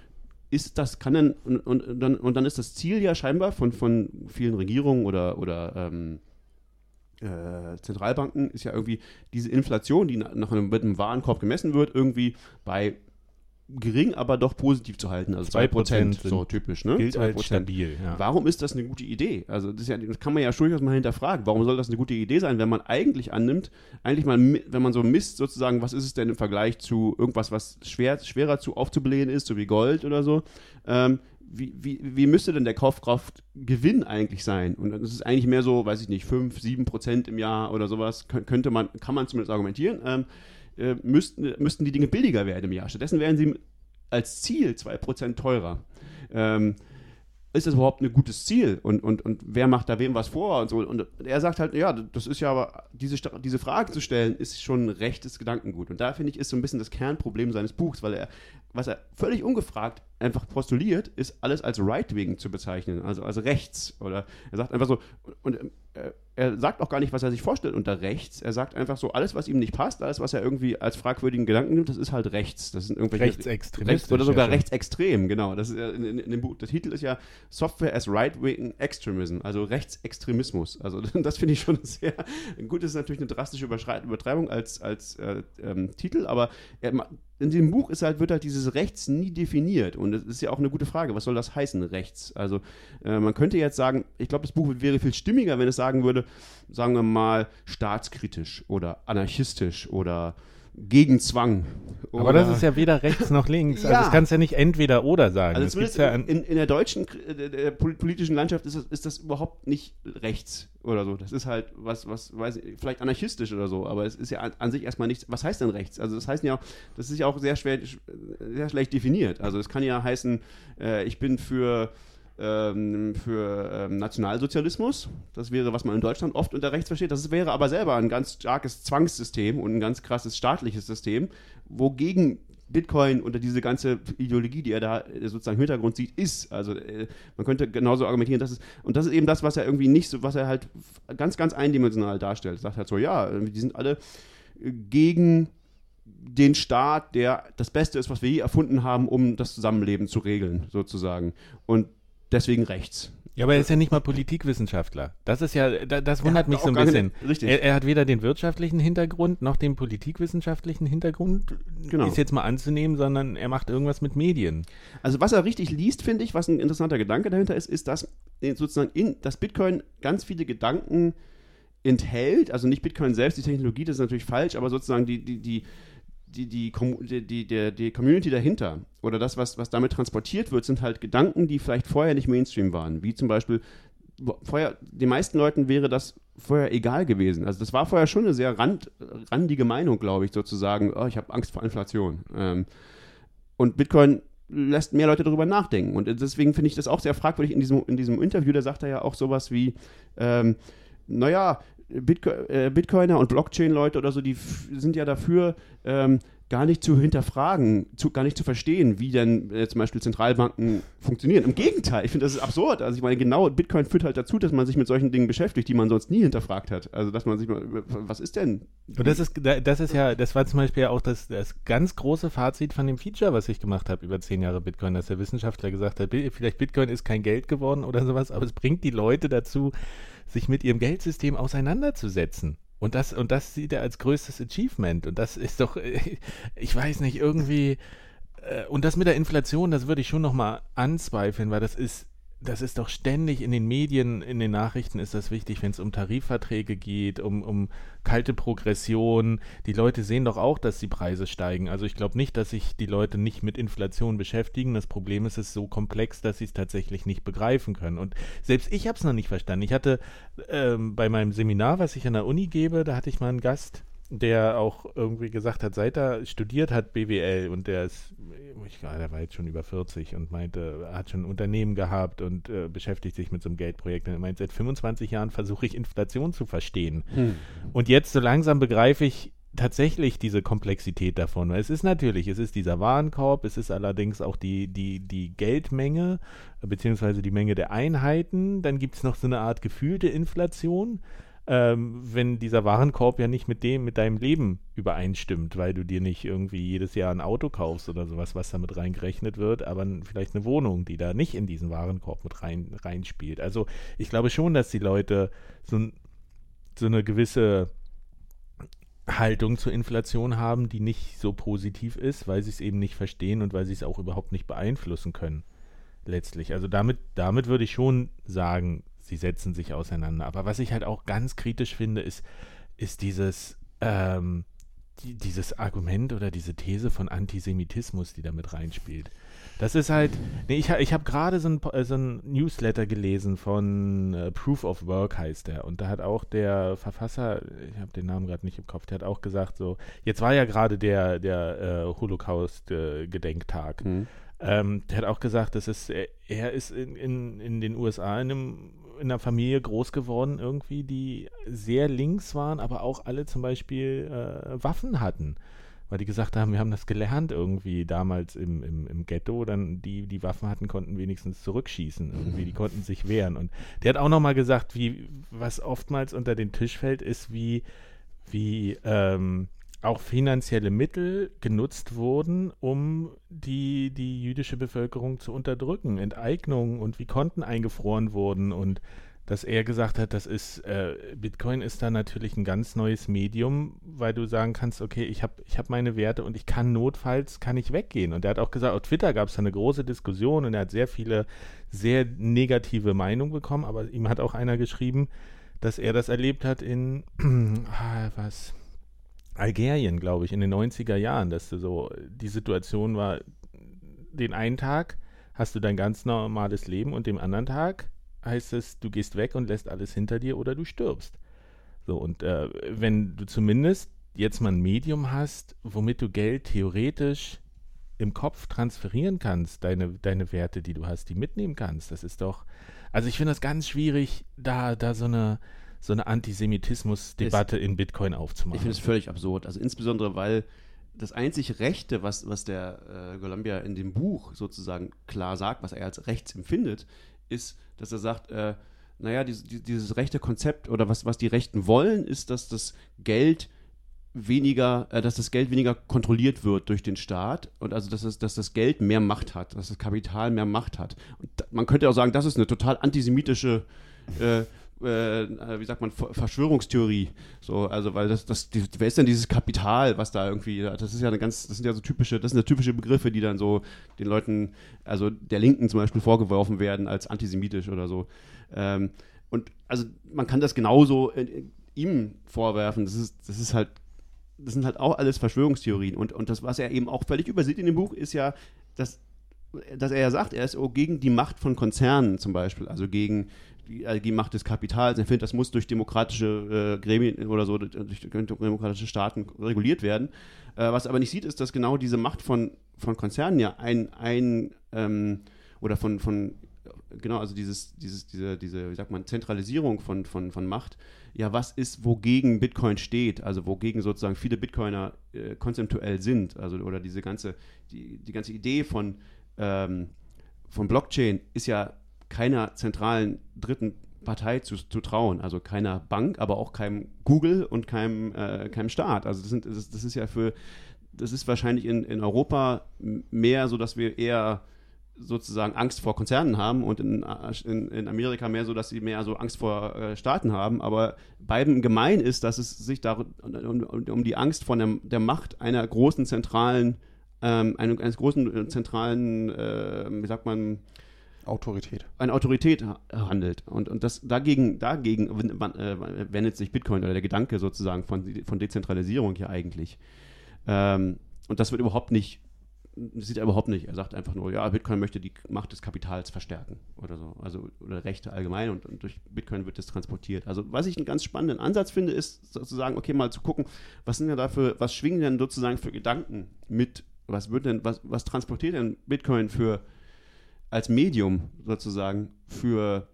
ist das, kann dann, und, und, dann, und dann ist das Ziel ja scheinbar von, von vielen Regierungen oder, oder ähm, äh, Zentralbanken ist ja irgendwie diese Inflation, die nach einem, mit einem Warenkorb gemessen wird, irgendwie bei gering, aber doch positiv zu halten. Also 2%, 2% sind- so typisch, ne? Gilt als 2%. stabil. Ja. Warum ist das eine gute Idee? Also das, ist ja, das kann man ja durchaus mal hinterfragen. Warum soll das eine gute Idee sein, wenn man eigentlich annimmt, eigentlich mal, wenn man so misst, sozusagen, was ist es denn im Vergleich zu irgendwas, was schwer, schwerer zu aufzublähen ist, so wie Gold oder so? Ähm, wie, wie, wie müsste denn der Kaufkraftgewinn eigentlich sein? Und das ist eigentlich mehr so, weiß ich nicht, 5, 7 Prozent im Jahr oder sowas, Kön- könnte man, kann man zumindest argumentieren. Ähm, äh, müssten, müssten die Dinge billiger werden im Jahr. Stattdessen wären sie als Ziel 2% teurer. Ähm, ist das überhaupt ein gutes Ziel? Und, und, und wer macht da wem was vor? Und, so. und er sagt halt, ja, das ist ja aber, diese, diese Frage zu stellen, ist schon ein rechtes Gedankengut. Und da finde ich, ist so ein bisschen das Kernproblem seines Buchs, weil er, was er völlig ungefragt einfach postuliert, ist alles als right-wing zu bezeichnen, also als rechts. Oder er sagt einfach so, und äh, er sagt auch gar nicht, was er sich vorstellt unter rechts. Er sagt einfach so, alles, was ihm nicht passt, alles, was er irgendwie als fragwürdigen Gedanken nimmt, das ist halt rechts. Das sind irgendwelche Rechtsextremistisch. Rechts oder sogar ja rechtsextrem, genau. Das ist in, in, in dem Buch. Der Titel ist ja Software as Right-Wing Extremism, also Rechtsextremismus. Also [laughs] das finde ich schon sehr gut. Das ist natürlich eine drastische Überschrei- Übertreibung als, als äh, ähm, Titel, aber er, ma- in dem Buch ist halt, wird halt dieses Rechts nie definiert. Und es ist ja auch eine gute Frage, was soll das heißen, Rechts? Also äh, man könnte jetzt sagen, ich glaube, das Buch wäre viel stimmiger, wenn es sagen würde, sagen wir mal, staatskritisch oder anarchistisch oder Gegenzwang. Aber das ist ja weder rechts noch links. Ja. Also das kannst ja nicht entweder oder sagen. Also zumindest ja in, in, der deutschen äh, der pol- politischen Landschaft ist das, ist das überhaupt nicht rechts oder so. Das ist halt was, was weiß ich, vielleicht anarchistisch oder so, aber es ist ja an, an sich erstmal nichts. Was heißt denn rechts? Also das heißt ja, auch- das ist ja auch sehr schwer, sehr schlecht definiert. Also es kann ja heißen, äh, ich bin für ähm, für ähm, Nationalsozialismus. Das wäre, was man in Deutschland oft unter rechts versteht. Das wäre aber selber ein ganz starkes Zwangssystem und ein ganz krasses staatliches System, wogegen Bitcoin unter diese ganze Ideologie, die er da äh, sozusagen im Hintergrund sieht, ist. Also äh, man könnte genauso argumentieren, dass es und das ist eben das, was er irgendwie nicht so, was er halt ganz, ganz eindimensional darstellt. Er sagt halt so, ja, die sind alle äh, gegen den Staat, der das Beste ist, was wir je erfunden haben, um das Zusammenleben zu regeln, sozusagen. Und deswegen rechts. ja, aber er ist ja nicht mal Politikwissenschaftler. Das ist ja, da, das wundert mich so ein bisschen. keine- richtig. Er, er hat weder den wirtschaftlichen Hintergrund noch den politikwissenschaftlichen Hintergrund, Genau. ist jetzt mal anzunehmen, sondern er macht irgendwas mit Medien. Also was er richtig liest, finde ich, was ein interessanter Gedanke dahinter ist, ist, dass sozusagen in, dass Bitcoin ganz viele Gedanken enthält, also nicht Bitcoin selbst, die Technologie, das ist natürlich falsch, aber sozusagen die, die, die, die, die, die, die, die Community dahinter oder das, was, was damit transportiert wird, sind halt Gedanken, die vielleicht vorher nicht Mainstream waren, wie zum Beispiel vorher, den meisten Leuten wäre das vorher egal gewesen. Also das war vorher schon eine sehr rand, randige Meinung, glaube ich, sozusagen, oh, ich habe Angst vor Inflation. Ähm, und Bitcoin lässt mehr Leute darüber nachdenken. Und deswegen finde ich das auch sehr fragwürdig in diesem, in diesem Interview. Da sagt er ja auch sowas wie, ähm, naja, Bitco äh, Bitcoiner und Blockchain-Leute oder so, die sind ja dafür, ähm, gar nicht zu hinterfragen, zu, gar nicht zu verstehen, wie denn äh, zum Beispiel Zentralbanken funktionieren. Im Gegenteil, ich finde, das ist absurd. Also ich meine, genau, Bitcoin führt halt dazu, dass man sich mit solchen Dingen beschäftigt, die man sonst nie hinterfragt hat. Also dass man sich mal, was ist denn? Und das ist, da- das ist ja, das war zum Beispiel ja auch das, das ganz große Fazit von dem Feature, was ich gemacht habe über zehn Jahre Bitcoin, dass der Wissenschaftler gesagt hat, vielleicht Bitcoin ist kein Geld geworden oder sowas, aber es bringt die Leute dazu, sich mit ihrem Geldsystem auseinanderzusetzen. Und das, und das sieht er als größtes Achievement. Und das ist doch, [laughs] ich weiß nicht, irgendwie, äh, und das mit der Inflation, das würde ich schon nochmal anzweifeln, weil das ist, das ist doch ständig in den Medien, in den Nachrichten ist das wichtig, wenn es um Tarifverträge geht, um, um kalte Progression. Die Leute sehen doch auch, dass die Preise steigen. Also ich glaube nicht, dass sich die Leute nicht mit Inflation beschäftigen. Das Problem ist, es ist so komplex, dass sie es tatsächlich nicht begreifen können. Und selbst ich habe es noch nicht verstanden. Ich hatte ähm, bei meinem Seminar, was ich an der Uni gebe, da hatte ich mal einen Gast, der auch irgendwie gesagt hat, seit er studiert hat BWL und der ist, ich, der war jetzt schon über 40 und meinte, er hat schon ein Unternehmen gehabt und äh, beschäftigt sich mit so einem Geldprojekt. Und er meint, seit 25 Jahren versuche ich Inflation zu verstehen. Und jetzt so langsam begreife ich tatsächlich diese Komplexität davon. Es ist natürlich, es ist dieser Warenkorb, es ist allerdings auch die, die, die Geldmenge, beziehungsweise die Menge der Einheiten. Dann gibt es noch so eine Art gefühlte Inflation ähm, wenn dieser Warenkorb ja nicht mit dem, mit deinem Leben übereinstimmt, weil du dir nicht irgendwie jedes Jahr ein Auto kaufst oder sowas, was damit reingerechnet wird, aber vielleicht eine Wohnung, die da nicht in diesen Warenkorb mit rein, reinspielt. Also ich glaube schon, dass die Leute so, so eine gewisse Haltung zur Inflation haben, die nicht so positiv ist, weil sie es eben nicht verstehen und weil sie es auch überhaupt nicht beeinflussen können. Letztlich. Also damit, damit würde ich schon sagen, sie setzen sich auseinander. Aber was ich halt auch ganz kritisch finde, ist, ist dieses, ähm, die, dieses Argument oder diese These von Antisemitismus, die da mit reinspielt. Das ist halt, nee, ich, ich habe gerade so ein, äh, so ein Newsletter gelesen von äh, Proof of Work heißt der und da hat auch der Verfasser, ich habe den Namen gerade nicht im Kopf, der hat auch gesagt so, jetzt war ja gerade der, der äh, Holocaust-Gedenktag. Mhm. Ähm, der hat auch gesagt, dass es, er, er ist in, in, in den USA in, einem, in einer Familie groß geworden, irgendwie, die sehr links waren, aber auch alle zum Beispiel äh, Waffen hatten. Weil die gesagt haben, wir haben das gelernt irgendwie damals im, im, im Ghetto, dann die, die Waffen hatten, konnten wenigstens zurückschießen. Irgendwie, die [laughs] konnten sich wehren. Und der hat auch nochmal gesagt, wie, was oftmals unter den Tisch fällt, ist, wie, wie ähm, auch finanzielle Mittel genutzt wurden, um die, die jüdische Bevölkerung zu unterdrücken. Enteignungen und wie Konten eingefroren wurden und dass er gesagt hat, das ist, äh, Bitcoin ist da natürlich ein ganz neues Medium, weil du sagen kannst, okay, ich habe ich hab meine Werte und ich kann notfalls, kann ich weggehen. Und er hat auch gesagt, auf Twitter gab es da eine große Diskussion und er hat sehr viele, sehr negative Meinungen bekommen, aber ihm hat auch einer geschrieben, dass er das erlebt hat in, [clears throat] ah, was, Algerien, glaube ich, in den 90er Jahren, dass du so, die Situation war, den einen Tag hast du dein ganz normales Leben und dem anderen Tag heißt es, du gehst weg und lässt alles hinter dir oder du stirbst. So, und äh, wenn du zumindest jetzt mal ein Medium hast, womit du Geld theoretisch im Kopf transferieren kannst, deine, deine Werte, die du hast, die mitnehmen kannst, das ist doch, also ich finde das ganz schwierig, da, da so eine, so eine Antisemitismus-Debatte in Bitcoin aufzumachen. Ich finde es völlig absurd. Also insbesondere, weil das einzig Rechte, was, was der äh, Columbia in dem Buch sozusagen klar sagt, was er als rechts empfindet, ist, dass er sagt, äh, naja, dieses, dieses rechte Konzept oder was, was die Rechten wollen, ist, dass das Geld weniger, äh, dass das Geld weniger kontrolliert wird durch den Staat und also dass, es, dass das Geld mehr Macht hat, dass das Kapital mehr Macht hat. Und man könnte auch sagen, das ist eine total antisemitische äh, äh, wie sagt man, Verschwörungstheorie. So, also, weil das, das, die, wer ist denn dieses Kapital, was da irgendwie, das ist ja eine ganz, das sind ja so typische, das sind ja typische Begriffe, die dann so den Leuten, also der Linken zum Beispiel vorgeworfen werden als antisemitisch oder so. Ähm, und also man kann das genauso ihm vorwerfen. Das ist, das ist halt, das sind halt auch alles Verschwörungstheorien. Und, und das, was er eben auch völlig übersieht in dem Buch, ist ja, dass dass er ja sagt, er ist gegen die Macht von Konzernen zum Beispiel, also gegen die, Macht des Kapitals. Er findet, das muss durch demokratische äh, Gremien oder so, durch demokratische Staaten reguliert werden. Äh, was er aber nicht sieht, ist, dass genau diese Macht von, von Konzernen ja ein, ein ähm, oder von, von genau, also dieses, dieses, diese, diese, wie sagt man, Zentralisierung von, von, von Macht, ja, was ist, wogegen Bitcoin steht, also wogegen sozusagen viele Bitcoiner äh, konzeptuell sind, also oder diese ganze, die, die ganze Idee von, ähm, von Blockchain ist ja keiner zentralen dritten Partei zu, zu, trauen. Also keiner Bank, aber auch keinem Google und keinem, äh, keinem Staat. Also das, sind, das, das, ist ja für, das ist wahrscheinlich in, in Europa mehr so, dass wir eher sozusagen Angst vor Konzernen haben und in, in, in Amerika mehr so, dass sie mehr so Angst vor äh, Staaten haben. Aber beiden gemein ist, dass es sich darum, um, um, die Angst von der, der Macht einer großen zentralen, ähm, eines großen äh, zentralen, äh, wie sagt man, Autorität. Eine Autorität handelt. Und, und das dagegen, dagegen äh, wendet sich Bitcoin oder der Gedanke sozusagen von, von Dezentralisierung hier eigentlich. Ähm, und das wird überhaupt nicht, sieht er überhaupt nicht. Er sagt einfach nur, ja, Bitcoin möchte die Macht des Kapitals verstärken oder so. Also oder Rechte allgemein und, und durch Bitcoin wird das transportiert. Also was ich einen ganz spannenden Ansatz finde, ist sozusagen, okay, mal zu gucken, was sind ja dafür, was schwingen denn sozusagen für Gedanken mit, was wird denn, was, was transportiert denn Bitcoin für als Medium sozusagen für,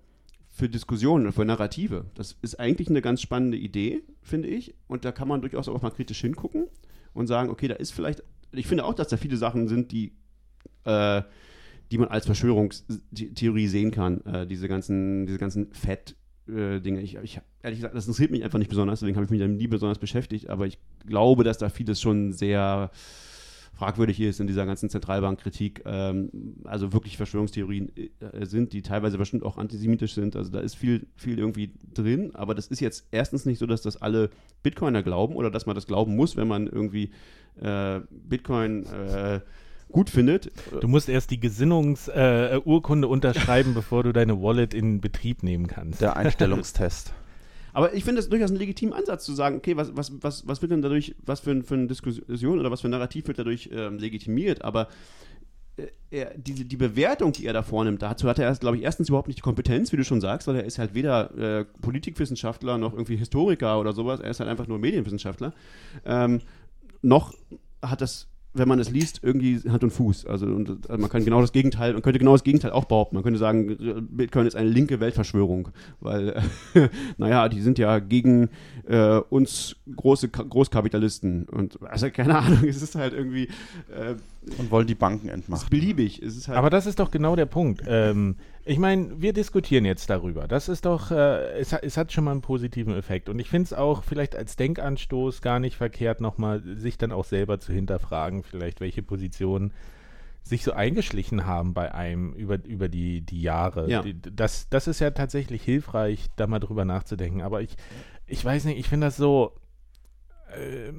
für Diskussionen für Narrative. Das ist eigentlich eine ganz spannende Idee, finde ich. Und da kann man durchaus auch mal kritisch hingucken und sagen, okay, da ist vielleicht, ich finde auch, dass da viele Sachen sind, die, äh, die man als Verschwörungstheorie sehen kann. Äh, diese ganzen, diese ganzen Fett- äh, Dinge. Ich, ich, ehrlich gesagt, das interessiert mich einfach nicht besonders, deswegen habe ich mich damit nie besonders beschäftigt, aber ich glaube, dass da vieles schon sehr fragwürdig ist in dieser ganzen Zentralbankkritik, ähm, also wirklich Verschwörungstheorien äh, sind, die teilweise bestimmt auch antisemitisch sind. Also da ist viel, viel irgendwie drin, aber das ist jetzt erstens nicht so, dass das alle Bitcoiner glauben oder dass man das glauben muss, wenn man irgendwie äh, Bitcoin äh, gut findet. Du musst erst die Gesinnungsurkunde äh, unterschreiben, [laughs] bevor du deine Wallet in Betrieb nehmen kannst. Der Einstellungstest. Aber ich finde es durchaus einen legitimen Ansatz zu sagen, okay, was, was, was, was wird denn dadurch, was für, für eine Diskussion oder was für ein Narrativ wird dadurch ähm, legitimiert? Aber äh, er, die, die Bewertung, die er da vornimmt, dazu hat er, glaube ich, erstens überhaupt nicht die Kompetenz, wie du schon sagst, weil er ist halt weder äh, Politikwissenschaftler noch irgendwie Historiker oder sowas, er ist halt einfach nur Medienwissenschaftler. Ähm, noch hat das wenn man es liest, irgendwie Hand und Fuß. Also, und, also man kann genau das Gegenteil, man könnte genau das Gegenteil auch behaupten. Man könnte sagen, Bitcoin ist eine linke Weltverschwörung, weil, äh, [laughs] naja, die sind ja gegen äh, uns große Großkapitalisten und also keine Ahnung, es ist halt irgendwie äh, und wollen die Banken entmachten. beliebig. Es ist halt Aber das ist doch genau der Punkt. Ähm, ich meine, wir diskutieren jetzt darüber. Das ist doch, äh, es, es, hat schon mal einen positiven Effekt. Und ich finde es auch vielleicht als Denkanstoß gar nicht verkehrt, nochmal sich dann auch selber zu hinterfragen, vielleicht welche Positionen sich so eingeschlichen haben bei einem über, über die, die Jahre. Ja. Das, das ist ja tatsächlich hilfreich, da mal drüber nachzudenken. Aber ich, ich weiß nicht, ich finde das so äh,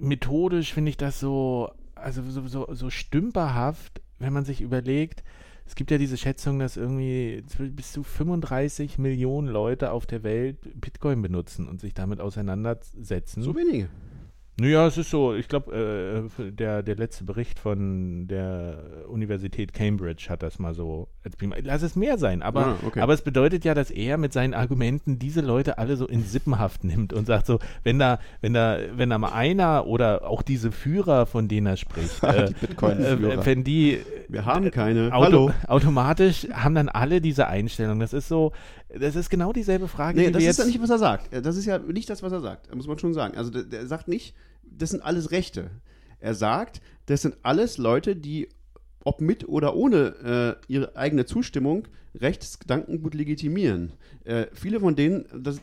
methodisch, finde ich das so also so, so, so stümperhaft, wenn man sich überlegt, es gibt ja diese Schätzung, dass irgendwie bis zu 35 Millionen Leute auf der Welt Bitcoin benutzen und sich damit auseinandersetzen. So wenige. Naja, es ist so, ich glaube, äh, der, der letzte Bericht von der Universität Cambridge hat das mal so. Lass es mehr sein, aber, Ah, okay. aber es bedeutet ja, dass er mit seinen Argumenten diese Leute alle so in Sippenhaft nimmt und sagt so, wenn da, wenn da, wenn da mal einer oder auch diese Führer, von denen er spricht, [laughs] äh, äh, wenn die Wir haben keine. Auto, Hallo. automatisch haben dann alle diese Einstellung. Das ist so, das ist genau dieselbe Frage, Nee, die das ist jetzt ja nicht, was er sagt. Das ist ja nicht das, was er sagt. Muss man schon sagen. Also der, der sagt nicht, das sind alles Rechte. Er sagt, das sind alles Leute, die ob mit oder ohne äh, ihre eigene Zustimmung Rechtsgedankengut legitimieren. Äh, viele von denen das, äh,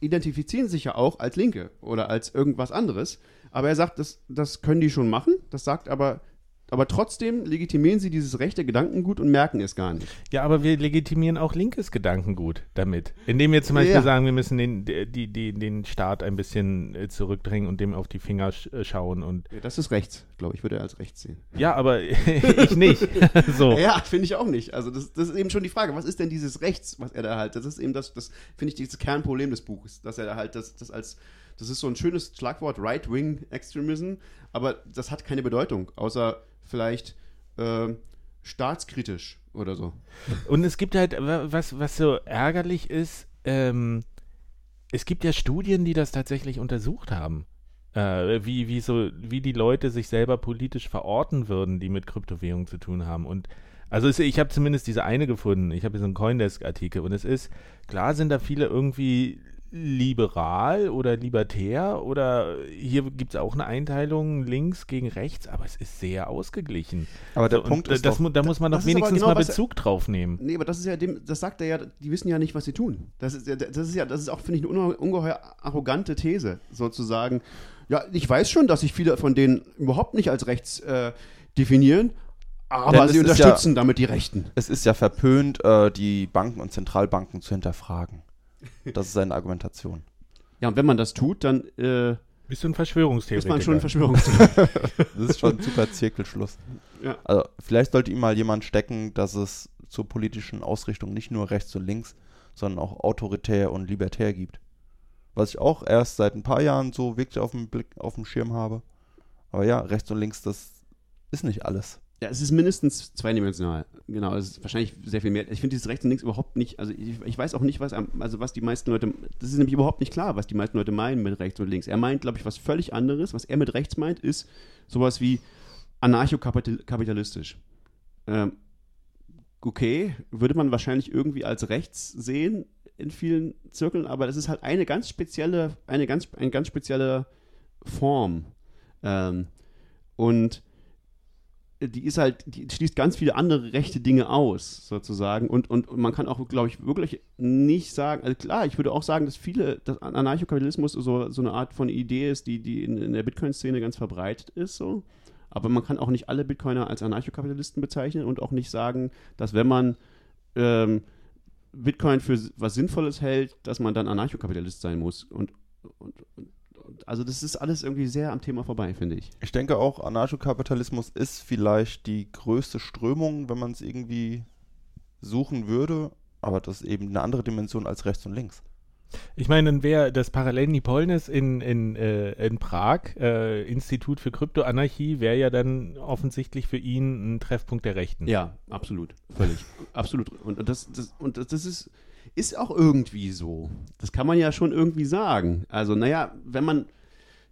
identifizieren sich ja auch als Linke oder als irgendwas anderes. Aber er sagt, das, das können die schon machen. Das sagt aber, aber trotzdem legitimieren sie dieses rechte Gedankengut und merken es gar nicht. Ja, aber wir legitimieren auch linkes Gedankengut damit. Indem wir zum Beispiel Ja. sagen, wir müssen den, die, die, den Staat ein bisschen äh, zurückdrängen und dem auf die Finger äh, schauen. Und Ja, Das ist rechts, glaube ich, würde er als rechts sehen. ja, aber [laughs] ich nicht. [laughs] so. Ja, finde ich auch nicht. Also das, das ist eben schon die Frage, was ist denn dieses Rechts, was er da halt, das ist eben das, das finde ich, dieses Kernproblem des Buches, dass er da halt das, das als, das ist so ein schönes Schlagwort, Right-Wing-Extremism, aber das hat keine Bedeutung, außer vielleicht ähm, staatskritisch oder so. Und es gibt halt, wa- was, was so ärgerlich ist, ähm, es gibt ja Studien, die das tatsächlich untersucht haben. Äh, wie, wie, so, wie die Leute sich selber politisch verorten würden, die mit Kryptowährungen zu tun haben. Und also es, ich habe zumindest diese eine gefunden. Ich habe hier so einen Coindesk-Artikel und es ist, klar sind da viele irgendwie liberal oder libertär oder hier gibt es auch eine Einteilung links gegen rechts, aber es ist sehr ausgeglichen. Aber der So, Punkt ist das, doch, da muss man doch wenigstens genau, mal Bezug drauf nehmen. Nee, aber das ist ja dem, das sagt er ja, die wissen ja nicht, was sie tun. Das ist ja, das ist ja, das ist auch, finde ich, eine unge- ungeheuer arrogante These, sozusagen. Ja, ich weiß schon, dass sich viele von denen überhaupt nicht als rechts äh, definieren, aber Denn sie unterstützen damit die Rechten. es ist ja verpönt, äh, die Banken und Zentralbanken zu hinterfragen. Das ist seine Argumentation. Ja, und wenn man das tut, dann äh, Bist du ein ist Verschwörungstheoretiker? man schon ein Verschwörungstheoretiker. [laughs] [laughs] Das ist schon ein super Zirkelschluss. Ja. Also vielleicht sollte ihm mal jemand stecken, dass es zur politischen Ausrichtung nicht nur rechts und links, sondern auch autoritär und libertär gibt. Was ich auch erst seit ein paar Jahren so wirklich auf dem Blick, auf dem Schirm habe. Aber ja, rechts und links, das ist nicht alles. Ja, es ist mindestens zweidimensional. Genau, es ist wahrscheinlich sehr viel mehr. Ich finde dieses rechts und links überhaupt nicht, also ich, ich weiß auch nicht, was, also was die meisten Leute, das ist nämlich überhaupt nicht klar, was die meisten Leute meinen mit rechts und links. Er meint, glaube ich, was völlig anderes. Was er mit rechts meint, ist sowas wie anarchokapitalistisch. Ähm, okay, würde man wahrscheinlich irgendwie als rechts sehen in vielen Zirkeln, aber das ist halt eine ganz spezielle, eine ganz, eine ganz spezielle Form. Ähm, und die ist halt, die schließt ganz viele andere rechte Dinge aus, sozusagen. Und, und, und man kann auch, glaube ich, wirklich nicht sagen, also klar, ich würde auch sagen, dass viele, dass Anarchokapitalismus so, so eine Art von Idee ist, die, die in, in der Bitcoin-Szene ganz verbreitet ist, so. Aber man kann auch nicht alle Bitcoiner als Anarchokapitalisten bezeichnen und auch nicht sagen, dass wenn man ähm, Bitcoin für was Sinnvolles hält, dass man dann Anarchokapitalist sein muss. Und, und, und, also das ist alles irgendwie sehr am Thema vorbei, finde ich. Ich denke auch, Anarchokapitalismus ist vielleicht die größte Strömung, wenn man es irgendwie suchen würde. Aber das ist eben eine andere Dimension als rechts und links. Ich meine, dann wäre das Parallel Nipolnis in, in, äh, in Prag, äh, Institut für Kryptoanarchie, wäre ja dann offensichtlich für ihn ein Treffpunkt der Rechten. Ja, absolut. Völlig. absolut. Und, und, das, das, und das ist, ist auch irgendwie so. Das kann man ja schon irgendwie sagen. Also, naja, wenn man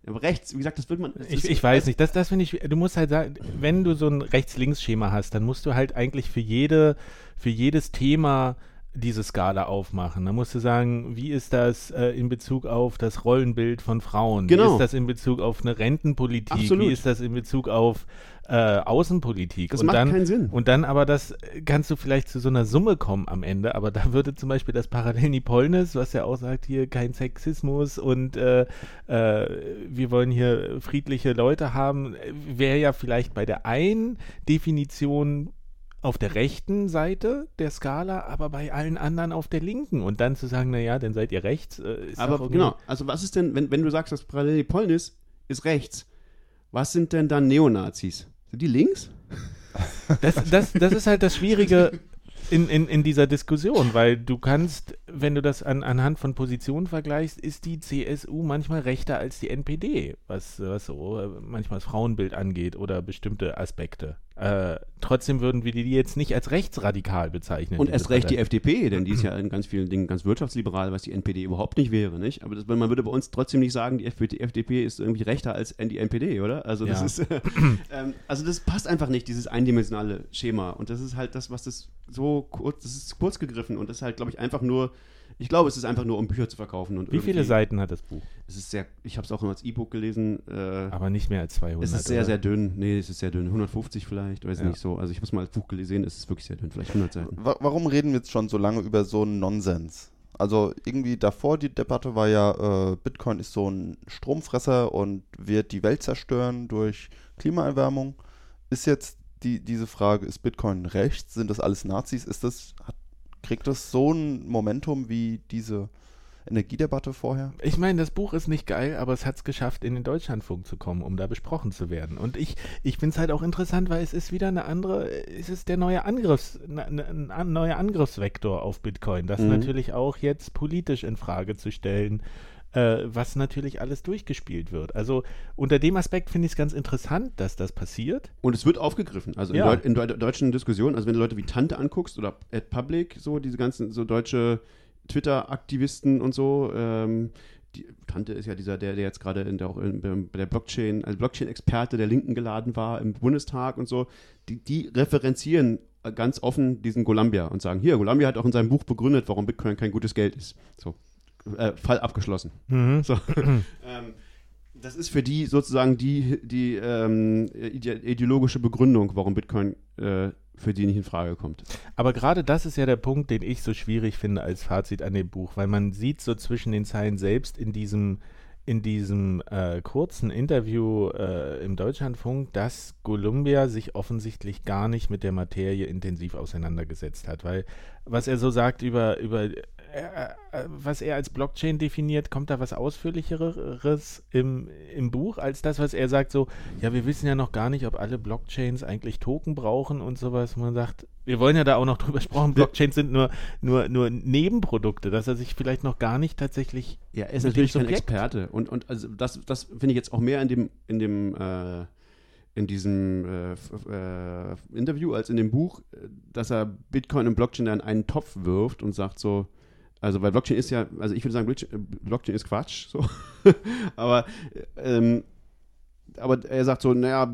rechts, wie gesagt, das wird man. das Ich, ich weiß nicht, das, das finde ich, du musst halt sagen, wenn du so ein Rechts-Links-Schema hast, dann musst du halt eigentlich für jede, für jedes Thema diese Skala aufmachen. Da musst du sagen, wie ist das äh, in Bezug auf das Rollenbild von Frauen? Wie Genau. ist das in Bezug auf eine Rentenpolitik? Absolut. Wie ist das in Bezug auf äh, Außenpolitik? Das und macht dann, keinen Sinn. Und dann aber das kannst du vielleicht zu so einer Summe kommen am Ende, aber da würde zum Beispiel das Parallel Nipolnis, was ja auch sagt, hier kein Sexismus und äh, äh, wir wollen hier friedliche Leute haben, wäre ja vielleicht bei der einen Definition auf der rechten Seite der Skala, aber bei allen anderen auf der linken. Und dann zu sagen, naja, dann seid ihr rechts. Äh, ist Aber irgendwie- genau, also was ist denn, wenn, wenn du sagst, das Parallel Polnis ist rechts, was sind denn dann Neonazis? Sind die links? [laughs] Das, das, das ist halt das Schwierige. in, in, in dieser Diskussion, weil du kannst, wenn du das an, anhand von Positionen vergleichst, ist die CSU manchmal rechter als die NPD, was, was so äh, manchmal das Frauenbild angeht oder bestimmte Aspekte. Äh, trotzdem würden wir die jetzt nicht als rechtsradikal bezeichnen. Und erst recht die. FDP, denn die ist ja in ganz vielen Dingen ganz wirtschaftsliberal, was die NPD überhaupt nicht wäre, nicht? Aber das, man würde bei uns trotzdem nicht sagen, die FDP, ist irgendwie rechter als die NPD, oder? Also das Ja. ist, [clears throat] ähm, also das passt einfach nicht, dieses eindimensionale Schema. Und das ist halt das, was das so kurz, das ist kurz gegriffen und das ist halt, glaube ich, einfach nur, ich glaube, es ist einfach nur, um Bücher zu verkaufen. Und Wie viele Seiten hat das Buch? Es ist sehr, ich habe es auch immer als E-Book gelesen. Äh, Aber nicht mehr als 200. es ist sehr, oder? sehr dünn. Nee, es ist sehr dünn. 150 vielleicht, weiß Ja. nicht so. Also ich habe es mal als Buch gelesen, es ist wirklich sehr dünn. Vielleicht 100 Seiten. Wa warum reden wir jetzt schon so lange über so einen Nonsens? Also irgendwie davor die Debatte war ja, äh, Bitcoin ist so ein Stromfresser und wird die Welt zerstören durch Klimaerwärmung. Ist jetzt die, diese Frage, ist Bitcoin rechts? Sind das alles Nazis? Ist das, hat, kriegt das so ein Momentum wie diese Energiedebatte vorher? Ich meine, das Buch ist nicht geil, aber es hat es geschafft, in den Deutschlandfunk zu kommen, um da besprochen zu werden. Und ich, ich finde es halt auch interessant, weil es ist wieder eine andere, es ist der neue Angriffs, ein neuer Angriffsvektor auf Bitcoin, das Mhm. natürlich auch jetzt politisch in Frage zu stellen, äh, was natürlich alles durchgespielt wird. Also unter dem Aspekt finde ich es ganz interessant, dass das passiert. Und es wird aufgegriffen. Also Ja. in, Deu in Deu deutschen Diskussionen, also wenn du Leute wie Tante anguckst oder Ad Public, so diese ganzen so deutsche Twitter-Aktivisten und so, ähm, die, Tante ist ja dieser, der, der jetzt gerade in der, auch in, bei der Blockchain, als Blockchain-Experte der Linken geladen war im Bundestag und so, die, die referenzieren ganz offen diesen Golambia und sagen, hier, Golambia hat auch in seinem Buch begründet, warum Bitcoin kein gutes Geld ist. So, äh, Fall abgeschlossen. So. [clears throat] ähm, das ist für die sozusagen die, die ähm, ide ideologische Begründung, warum Bitcoin äh, für die nicht in Frage kommt. Aber gerade das ist ja der Punkt, den ich so schwierig finde als Fazit an dem Buch, weil man sieht so zwischen den Zeilen selbst in diesem in diesem äh, kurzen Interview äh, im Deutschlandfunk, dass Columbia sich offensichtlich gar nicht mit der Materie intensiv auseinandergesetzt hat, weil was er so sagt über, über was er als Blockchain definiert, kommt da was Ausführlicheres im, im Buch als das, was er sagt, so, ja, wir wissen ja noch gar nicht, ob alle Blockchains eigentlich Token brauchen und sowas. Man sagt, wir wollen ja da auch noch drüber sprechen, [laughs] Blockchains sind nur, nur, nur Nebenprodukte, dass er sich vielleicht noch gar nicht tatsächlich Ja, er ist natürlich kein Experte. Und, und also das, das finde ich jetzt auch mehr in dem, in dem, äh, in diesem äh, äh, Interview als in dem Buch, äh, dass er Bitcoin und Blockchain in einen Topf wirft und sagt so, also weil Blockchain ist ja, also ich würde sagen, Blockchain, ist Quatsch, so. [laughs] aber, ähm, aber er sagt so, naja,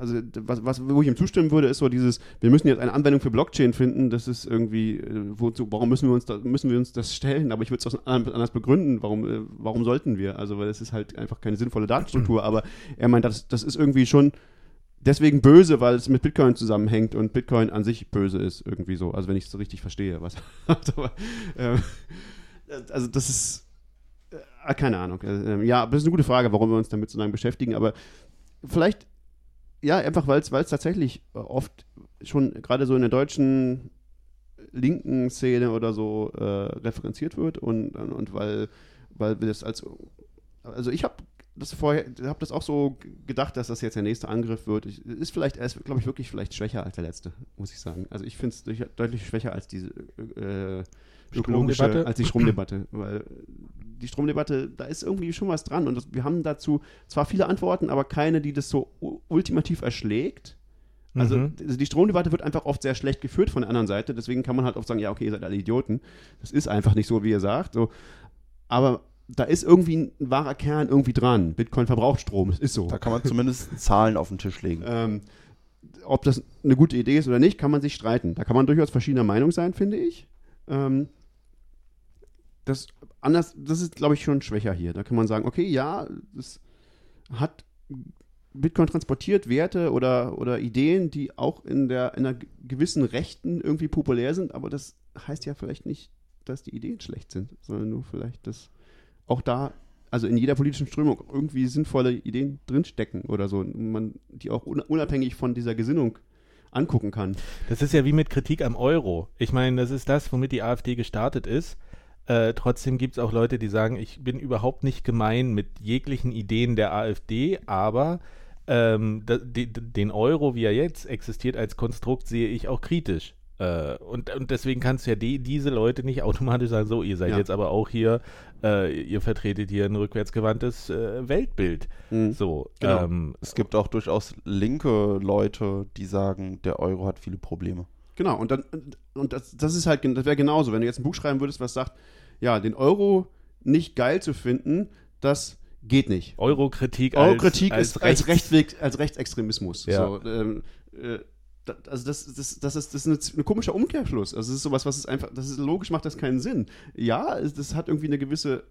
also was, was, wo ich ihm zustimmen würde, ist so dieses, wir müssen jetzt eine Anwendung für Blockchain finden, das ist irgendwie, äh, wozu, warum müssen wir uns da, müssen wir uns das stellen? Aber ich würde es auch anders begründen, warum, äh, warum sollten wir? Also, weil es ist halt einfach keine sinnvolle Datenstruktur, aber er meint, das, das ist irgendwie schon deswegen böse, weil es mit Bitcoin zusammenhängt und Bitcoin an sich böse ist, irgendwie so. Also wenn ich es so richtig verstehe, was. aber, [laughs] äh, also das ist äh, keine Ahnung. Äh, ja, aber das ist eine gute Frage, warum wir uns damit so lange beschäftigen, aber vielleicht ja, einfach weil es tatsächlich äh, oft schon gerade so in der deutschen linken Szene oder so äh, referenziert wird und, und, und weil, weil wir das als also ich habe das vorher, habe das auch so gedacht, dass das jetzt der nächste Angriff wird. Ich, ist vielleicht, er ist, glaube ich, wirklich vielleicht schwächer als der letzte, muss ich sagen. Also ich finde es deutlich schwächer als diese äh, ökologische, als die Stromdebatte, weil die Stromdebatte, da ist irgendwie schon was dran und das, wir haben dazu zwar viele Antworten, aber keine, die das so ultimativ erschlägt. Also Mhm. die Stromdebatte wird einfach oft sehr schlecht geführt von der anderen Seite, deswegen kann man halt oft sagen, ja, okay, ihr seid alle Idioten. Das ist einfach nicht so, wie ihr sagt. So. Aber da ist irgendwie ein wahrer Kern irgendwie dran. Bitcoin verbraucht Strom, es ist so. Da kann man zumindest [laughs] Zahlen auf den Tisch legen. Ähm, ob das eine gute Idee ist oder nicht, kann man sich streiten. Da kann man durchaus verschiedener Meinung sein, finde ich. Ähm, das, anders, das ist, glaube ich, schon schwächer hier. Da kann man sagen, okay, ja, das hat Bitcoin transportiert Werte oder, oder Ideen, die auch in, der, in einer gewissen Rechten irgendwie populär sind, aber das heißt ja vielleicht nicht, dass die Ideen schlecht sind, sondern nur vielleicht, dass auch da, also in jeder politischen Strömung irgendwie sinnvolle Ideen drinstecken oder so, und man die auch un- unabhängig von dieser Gesinnung angucken kann. Das ist ja wie mit Kritik am Euro. Ich meine, das ist das, womit die AfD gestartet ist. Äh, trotzdem gibt es auch Leute, die sagen, ich bin überhaupt nicht gemein mit jeglichen Ideen der AfD, aber ähm, da, die, den Euro, wie er jetzt existiert als Konstrukt, sehe ich auch kritisch. Äh, und, und deswegen kannst du ja die, diese Leute nicht automatisch sagen, so, ihr seid Ja. jetzt aber auch hier, äh, ihr vertretet hier ein rückwärtsgewandtes äh, Weltbild. Mhm. So, Genau. ähm, Es gibt auch durchaus linke Leute, die sagen, der Euro hat viele Probleme. Genau, und dann, und das, das ist halt, das wäre genauso, wenn du jetzt ein Buch schreiben würdest, was sagt, ja, den Euro nicht geil zu finden, das geht nicht. Eurokritik Eurokritik als, ist als als, Rechtsweg, als Rechtsextremismus. Ja. So, ähm, äh, also das, das, das ist, das ist ein komischer Umkehrschluss. Also es ist sowas, was ist einfach, das ist logisch, macht das keinen Sinn. Ja, es- das hat irgendwie eine gewisse,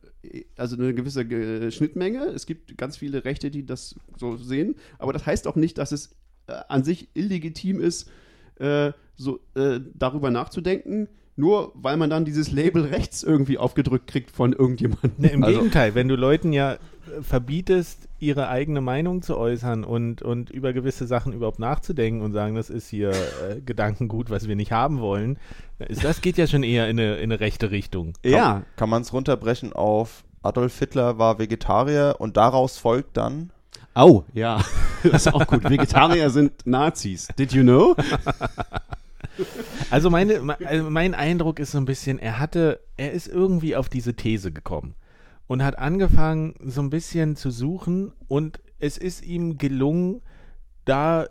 also eine gewisse äh, Schnittmenge. Es gibt ganz viele Rechte, die das so sehen, aber das heißt auch nicht, dass es äh, an sich illegitim ist, äh, so äh, darüber nachzudenken, nur weil man dann dieses Label rechts irgendwie aufgedrückt kriegt von irgendjemandem. Ne, Im Also- Gegenteil, wenn du Leuten ja äh, verbietest, ihre eigene Meinung zu äußern und, und über gewisse Sachen überhaupt nachzudenken und sagen, das ist hier äh, Gedankengut, was wir nicht haben wollen, ist, das geht ja schon eher in eine, in eine rechte Richtung. Ja, Kann man es runterbrechen auf Adolf Hitler war Vegetarier und daraus folgt dann, Au, ja. [laughs] Das ist auch gut. Vegetarier sind Nazis. Did you know? [laughs] Also, meine, me- also mein Eindruck ist so ein bisschen, er hatte, er ist irgendwie auf diese These gekommen und hat angefangen, so ein bisschen zu suchen und es ist ihm gelungen, da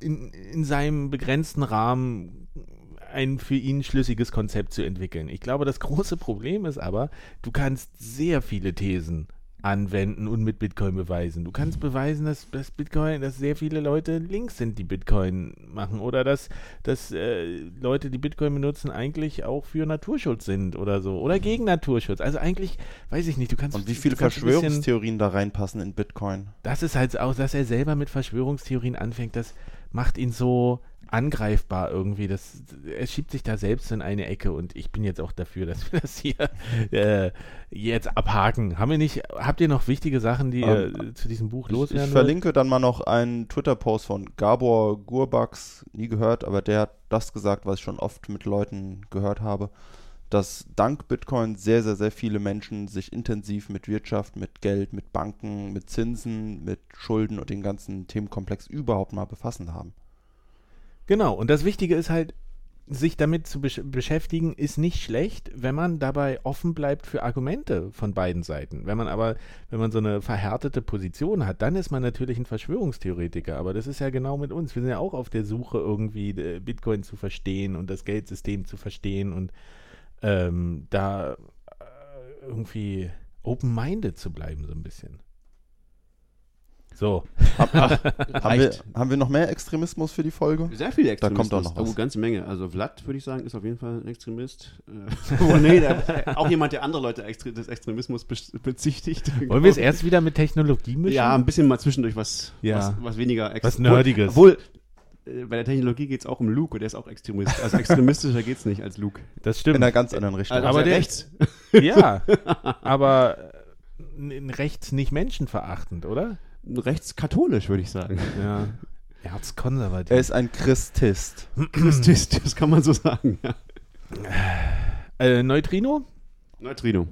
in, in seinem begrenzten Rahmen ein für ihn schlüssiges Konzept zu entwickeln. Ich glaube, das große Problem ist aber, du kannst sehr viele Thesen anwenden und mit Bitcoin beweisen. Du kannst beweisen, dass, dass Bitcoin, dass sehr viele Leute links sind, die Bitcoin machen oder dass, dass äh, Leute, die Bitcoin benutzen, eigentlich auch für Naturschutz sind oder so oder gegen Naturschutz. Also eigentlich, weiß ich nicht, du kannst und wie viele ein bisschen- Verschwörungstheorien da reinpassen in Bitcoin. das ist halt auch, dass er selber mit Verschwörungstheorien anfängt, das macht ihn so angreifbar irgendwie. Das, er schiebt sich da selbst in eine Ecke und ich bin jetzt auch dafür, dass wir [laughs] das hier äh, jetzt abhaken. Haben wir nicht, habt ihr noch wichtige Sachen, die ihr Ähm, äh, zu diesem Buch Ich, loswerden ich wollt? verlinke dann mal noch einen Twitter-Post von Gabor Gurbax, nie gehört, aber der hat das gesagt, was ich schon oft mit Leuten gehört habe, dass dank Bitcoin sehr, sehr, sehr viele Menschen sich intensiv mit Wirtschaft, mit Geld, mit Banken, mit Zinsen, mit Schulden und den ganzen Themenkomplex überhaupt mal befassen haben. Genau, und das Wichtige ist halt, sich damit zu besch beschäftigen, ist nicht schlecht, wenn man dabei offen bleibt für Argumente von beiden Seiten. Wenn man aber, wenn man so eine verhärtete Position hat, dann ist man natürlich ein Verschwörungstheoretiker. Aber das ist ja genau mit uns. Wir sind ja auch auf der Suche, irgendwie äh, Bitcoin zu verstehen und das Geldsystem zu verstehen und ähm, da äh, irgendwie open-minded zu bleiben, so ein bisschen. So. [laughs] Haben wir, haben wir noch mehr Extremismus für die Folge? Sehr viele Da kommt auch noch was. Oh, ganze Menge. Also Vlad, würde ich sagen, ist auf jeden Fall ein Extremist. Äh, [laughs] oh, nee, der, auch jemand, der andere Leute des Extremismus be bezichtigt. Wollen wir es erst wieder mit Technologie mischen? Ja, ein bisschen mal zwischendurch was, Ja. was, was weniger ex- Was Nerdiges. Obwohl, äh, bei der Technologie geht es auch um Luke und der ist auch Extremist. Also extremistischer geht es nicht als Luke. das In stimmt. einer ganz anderen Richtung. Also Aber der- rechts. Ja, [laughs] aber äh, rechts nicht menschenverachtend, oder? Rechtskatholisch, würde ich sagen. Ja. Erzkonservativ. er ist ein Christist. Christist, das kann man so sagen. Ja. äh, Neutrino? Neutrino.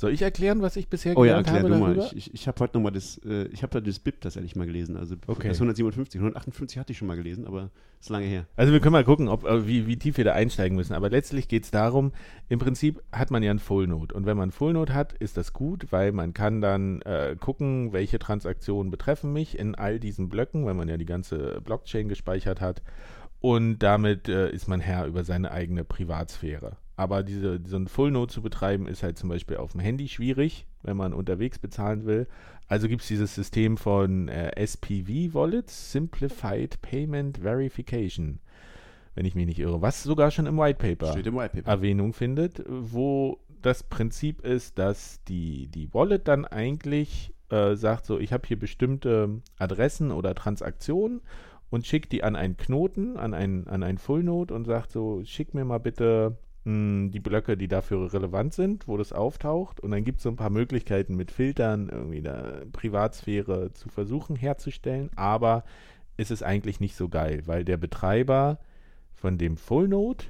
Soll ich erklären, was ich bisher Oh ja, erklär habe du mal. darüber? Ich, ich, ich habe heute nochmal das, äh, ich habe das BIP tatsächlich mal gelesen. Also Okay. das 157, 158 hatte ich schon mal gelesen, aber ist lange her. Also wir können mal gucken, ob, äh, wie, wie tief wir da einsteigen müssen. Aber letztlich geht es darum, im Prinzip hat man ja ein Full Node. Und wenn man ein Full Node hat, ist das gut, weil man kann dann äh, gucken, welche Transaktionen betreffen mich in all diesen Blöcken, weil man ja die ganze Blockchain gespeichert hat. Und damit äh, ist man Herr über seine eigene Privatsphäre. Aber diese, so ein Full Node zu betreiben, ist halt zum Beispiel auf dem Handy schwierig, wenn man unterwegs bezahlen will. Also gibt es dieses System von äh, SPV Wallets, Simplified Payment Verification, wenn ich mich nicht irre, was sogar schon im White Paper im White Paper. Erwähnung findet, wo das Prinzip ist, dass die, die Wallet dann eigentlich äh, sagt, so, ich habe hier bestimmte Adressen oder Transaktionen und schickt die an einen Knoten, an einen, an einen Full Node und sagt so, schick mir mal bitte die Blöcke, die dafür relevant sind, wo das auftaucht. Und dann gibt es so ein paar Möglichkeiten mit Filtern, irgendwie da Privatsphäre zu versuchen herzustellen, aber es ist eigentlich nicht so geil, weil der Betreiber von dem Full Node,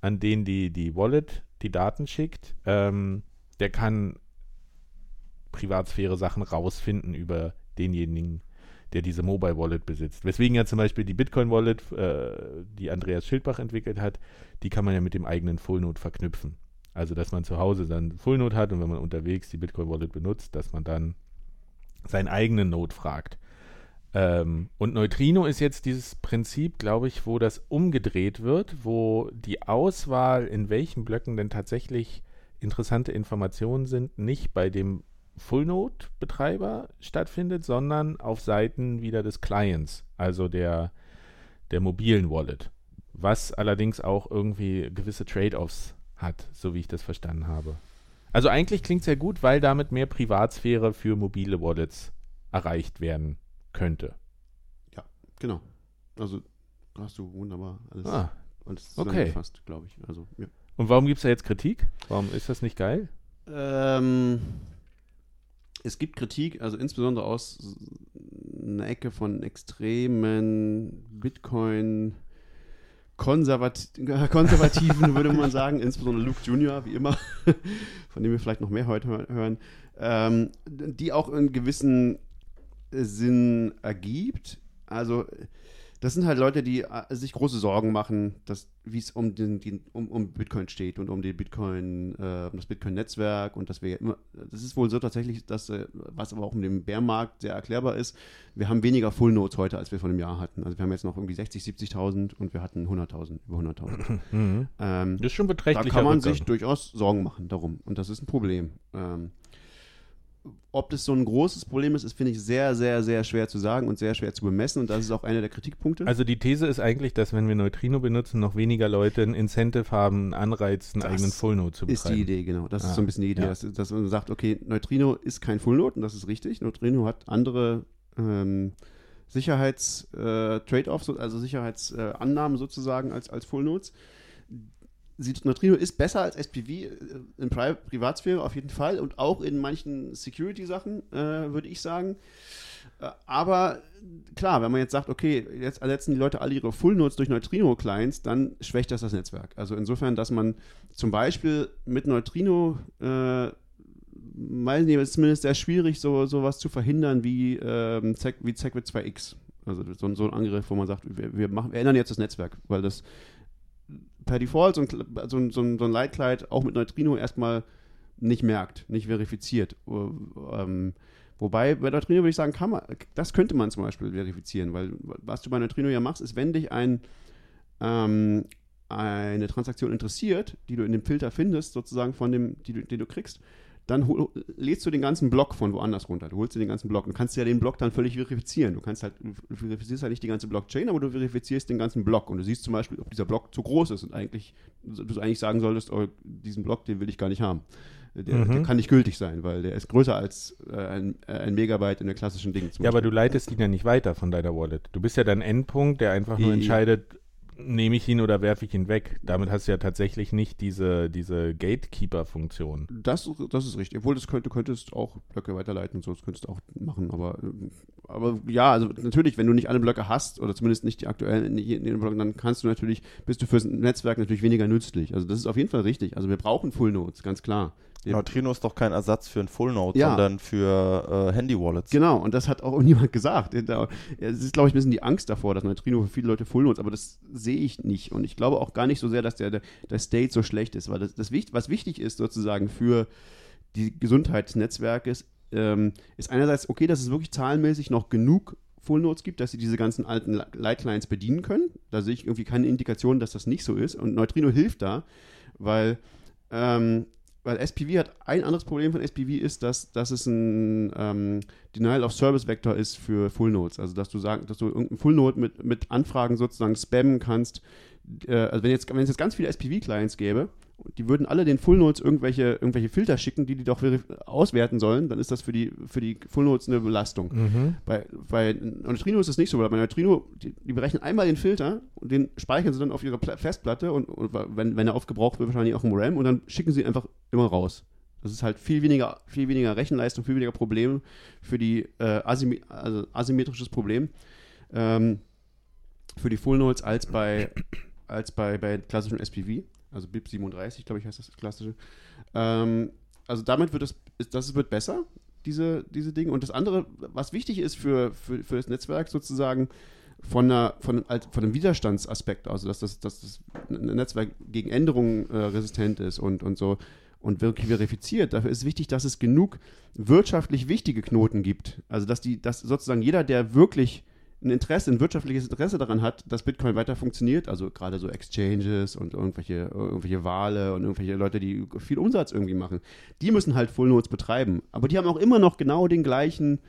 an den die, die Wallet die Daten schickt, ähm, der kann Privatsphäre-Sachen rausfinden über denjenigen, der diese Mobile Wallet besitzt. Weswegen ja zum Beispiel die Bitcoin Wallet, äh, die Andreas Schildbach entwickelt hat, die kann man ja mit dem eigenen Full Node verknüpfen. Also, dass man zu Hause dann Full Node hat und wenn man unterwegs die Bitcoin Wallet benutzt, dass man dann seinen eigenen Node fragt. Ähm, und Neutrino ist jetzt dieses Prinzip, glaube ich, wo das umgedreht wird, wo die Auswahl, in welchen Blöcken denn tatsächlich interessante Informationen sind, nicht bei dem Full-Node-Betreiber stattfindet, sondern auf Seiten wieder des Clients, also der, der mobilen Wallet. Was allerdings auch irgendwie gewisse Trade-offs hat, so wie ich das verstanden habe. Also eigentlich klingt es sehr gut, weil damit mehr Privatsphäre für mobile Wallets erreicht werden könnte. Genau. Also hast du wunderbar alles, Ah, alles okay. zusammengefasst, glaube ich. Also, ja. und warum gibt es da jetzt Kritik? Warum ist das nicht geil? Ähm, es gibt Kritik, also insbesondere aus einer Ecke von extremen Bitcoin konservat [laughs] Konservativen, würde man sagen, insbesondere Luke Junior, wie immer, [laughs] von dem wir vielleicht noch mehr heute hör- hören, ähm, die auch einen gewissen Sinn ergibt. Also das sind halt Leute, die äh, sich große Sorgen machen, dass wie es um den, den um, um Bitcoin steht und um die Bitcoin, äh, um das Bitcoin-Netzwerk und dass wir immer, das ist wohl so tatsächlich, dass äh, was aber auch um den Bärmarkt sehr erklärbar ist. Wir haben weniger Full Nodes heute, als wir vor einem Jahr hatten. Also wir haben jetzt noch irgendwie 60, 70.000 und wir hatten 100.000, über 100.000. [laughs] Mhm. ähm, Das ist schon da beträchtlicher kann man Rückgang. sich durchaus Sorgen machen darum. Und das ist ein Problem. Ähm, ob das so ein großes Problem ist, ist, finde ich, sehr, sehr, sehr schwer zu sagen und sehr schwer zu bemessen. Und das ist auch einer der Kritikpunkte. Also die These ist eigentlich, dass wenn wir Neutrino benutzen, noch weniger Leute ein Incentive haben, einen Anreiz, einen Das eigenen Full Node zu ist betreiben. die Idee, genau. Das Ah, ist so ein bisschen die Idee, ja. dass, dass man sagt, okay, Neutrino ist kein Full Node und das ist richtig. Neutrino hat andere ähm, Sicherheits-Trade-offs, also Sicherheitsannahmen sozusagen als, als Full Nodes. Sie- Neutrino ist besser als SPV äh, in Pri Privatsphäre auf jeden Fall und auch in manchen Security-Sachen, äh, würde ich sagen. Äh, Aber klar, wenn man jetzt sagt, okay, jetzt ersetzen die Leute alle ihre Full-Nodes durch Neutrino-Clients, dann schwächt das das Netzwerk. Also insofern, dass man zum Beispiel mit Neutrino, äh, weiß nicht, ist zumindest sehr schwierig, so sowas zu verhindern wie, ähm, Zec- wie Segwit 2X. Also so, ein- so ein Angriff, wo man sagt, wir, wir, machen, wir ändern jetzt das Netzwerk, weil das per Default so ein, so ein, so ein Leitkleid auch mit Neutrino erstmal nicht merkt, nicht verifiziert. Ähm, wobei bei Neutrino würde ich sagen, kann man, das könnte man zum Beispiel verifizieren, weil was du bei Neutrino ja machst, ist, wenn dich ein, ähm, eine Transaktion interessiert, die du in dem Filter findest, sozusagen von dem, die du, den du kriegst, dann hol, lädst du den ganzen Block von woanders runter. Du holst dir den ganzen Block und kannst ja den Block dann völlig verifizieren. Du kannst halt, du verifizierst halt nicht die ganze Blockchain, aber du verifizierst den ganzen Block und du siehst zum Beispiel, ob dieser Block zu groß ist und eigentlich, du eigentlich sagen solltest, oh, diesen Block, den will ich gar nicht haben. Der, Mhm. der kann nicht gültig sein, weil der ist größer als äh, ein, äh, ein Megabyte in der klassischen Ding. Ja, aber du leitest ihn ja nicht weiter von deiner Wallet. Du bist ja dein Endpunkt, der einfach nur entscheidet, nehme ich ihn oder werfe ich ihn weg. Damit hast du ja tatsächlich nicht diese, diese Gatekeeper-Funktion. Das, das ist richtig. Obwohl, das könnt, du könntest auch Blöcke weiterleiten und so, das könntest du auch machen. Aber, ähm, aber ja, also natürlich, wenn du nicht alle Blöcke hast, oder zumindest nicht die aktuellen in jedem Block, dann kannst du natürlich, bist du fürs Netzwerk natürlich weniger nützlich. Also das ist auf jeden Fall richtig. Also wir brauchen Full Nodes, ganz klar. Neutrino ist doch kein Ersatz für ein Full Node, Ja. sondern für äh, Handy-Wallets. Genau, und das hat auch [laughs] niemand gesagt. Es ist, glaube ich, ein bisschen die Angst davor, dass Neutrino für viele Leute Full Nodes, aber das sehe ich nicht. Und ich glaube auch gar nicht so sehr, dass der, der, der State so schlecht ist, weil das, das was wichtig ist sozusagen für die Gesundheit des Netzwerkes, ähm, ist einerseits okay, dass es wirklich zahlenmäßig noch genug Full Nodes gibt, dass sie diese ganzen alten Light Clients bedienen können. Da sehe ich irgendwie keine Indikation, dass das nicht so ist. Und Neutrino hilft da, weil ähm, weil SPV hat ein anderes Problem von SPV ist, dass, dass es ein ähm, Denial of Service Vector ist für Full Nodes. Also dass du sagen, dass du irgendeinen Full Node mit, mit Anfragen sozusagen spammen kannst. Äh, also wenn jetzt, wenn es jetzt ganz viele SPV-Clients gäbe, die würden alle den Full Nodes irgendwelche, irgendwelche Filter schicken, die die doch auswerten sollen, dann ist das für die, für die Full Nodes eine Belastung. Mhm. Bei, bei Neutrino ist es nicht so, weil bei Neutrino, die, die berechnen einmal den Filter und den speichern sie dann auf ihrer Pla Festplatte und, und wenn, wenn er aufgebraucht wird, wahrscheinlich auch im RAM und dann schicken sie ihn einfach immer raus. Das ist halt viel weniger, viel weniger Rechenleistung, viel weniger Problem für die äh, Asym also asymmetrisches Problem ähm, für die Full Nodes als bei, als bei, bei klassischen SPV, also BIP37, glaube ich, heißt das klassische. Ähm, also damit wird es, das wird besser. diese, diese Dinge. Und das andere, was wichtig ist für, für, für das Netzwerk sozusagen, von, einer, von, von einem Widerstandsaspekt, also dass das, dass das Netzwerk gegen Änderungen äh, resistent ist und, und so und wirklich verifiziert. Dafür ist wichtig, dass es genug wirtschaftlich wichtige Knoten gibt. Also dass die, dass sozusagen jeder, der wirklich ein Interesse, ein wirtschaftliches Interesse daran hat, dass Bitcoin weiter funktioniert, also gerade so Exchanges und irgendwelche, irgendwelche Wale und irgendwelche Leute, die viel Umsatz irgendwie machen, die müssen halt Full Nodes betreiben. Aber die haben auch immer noch genau den gleichen,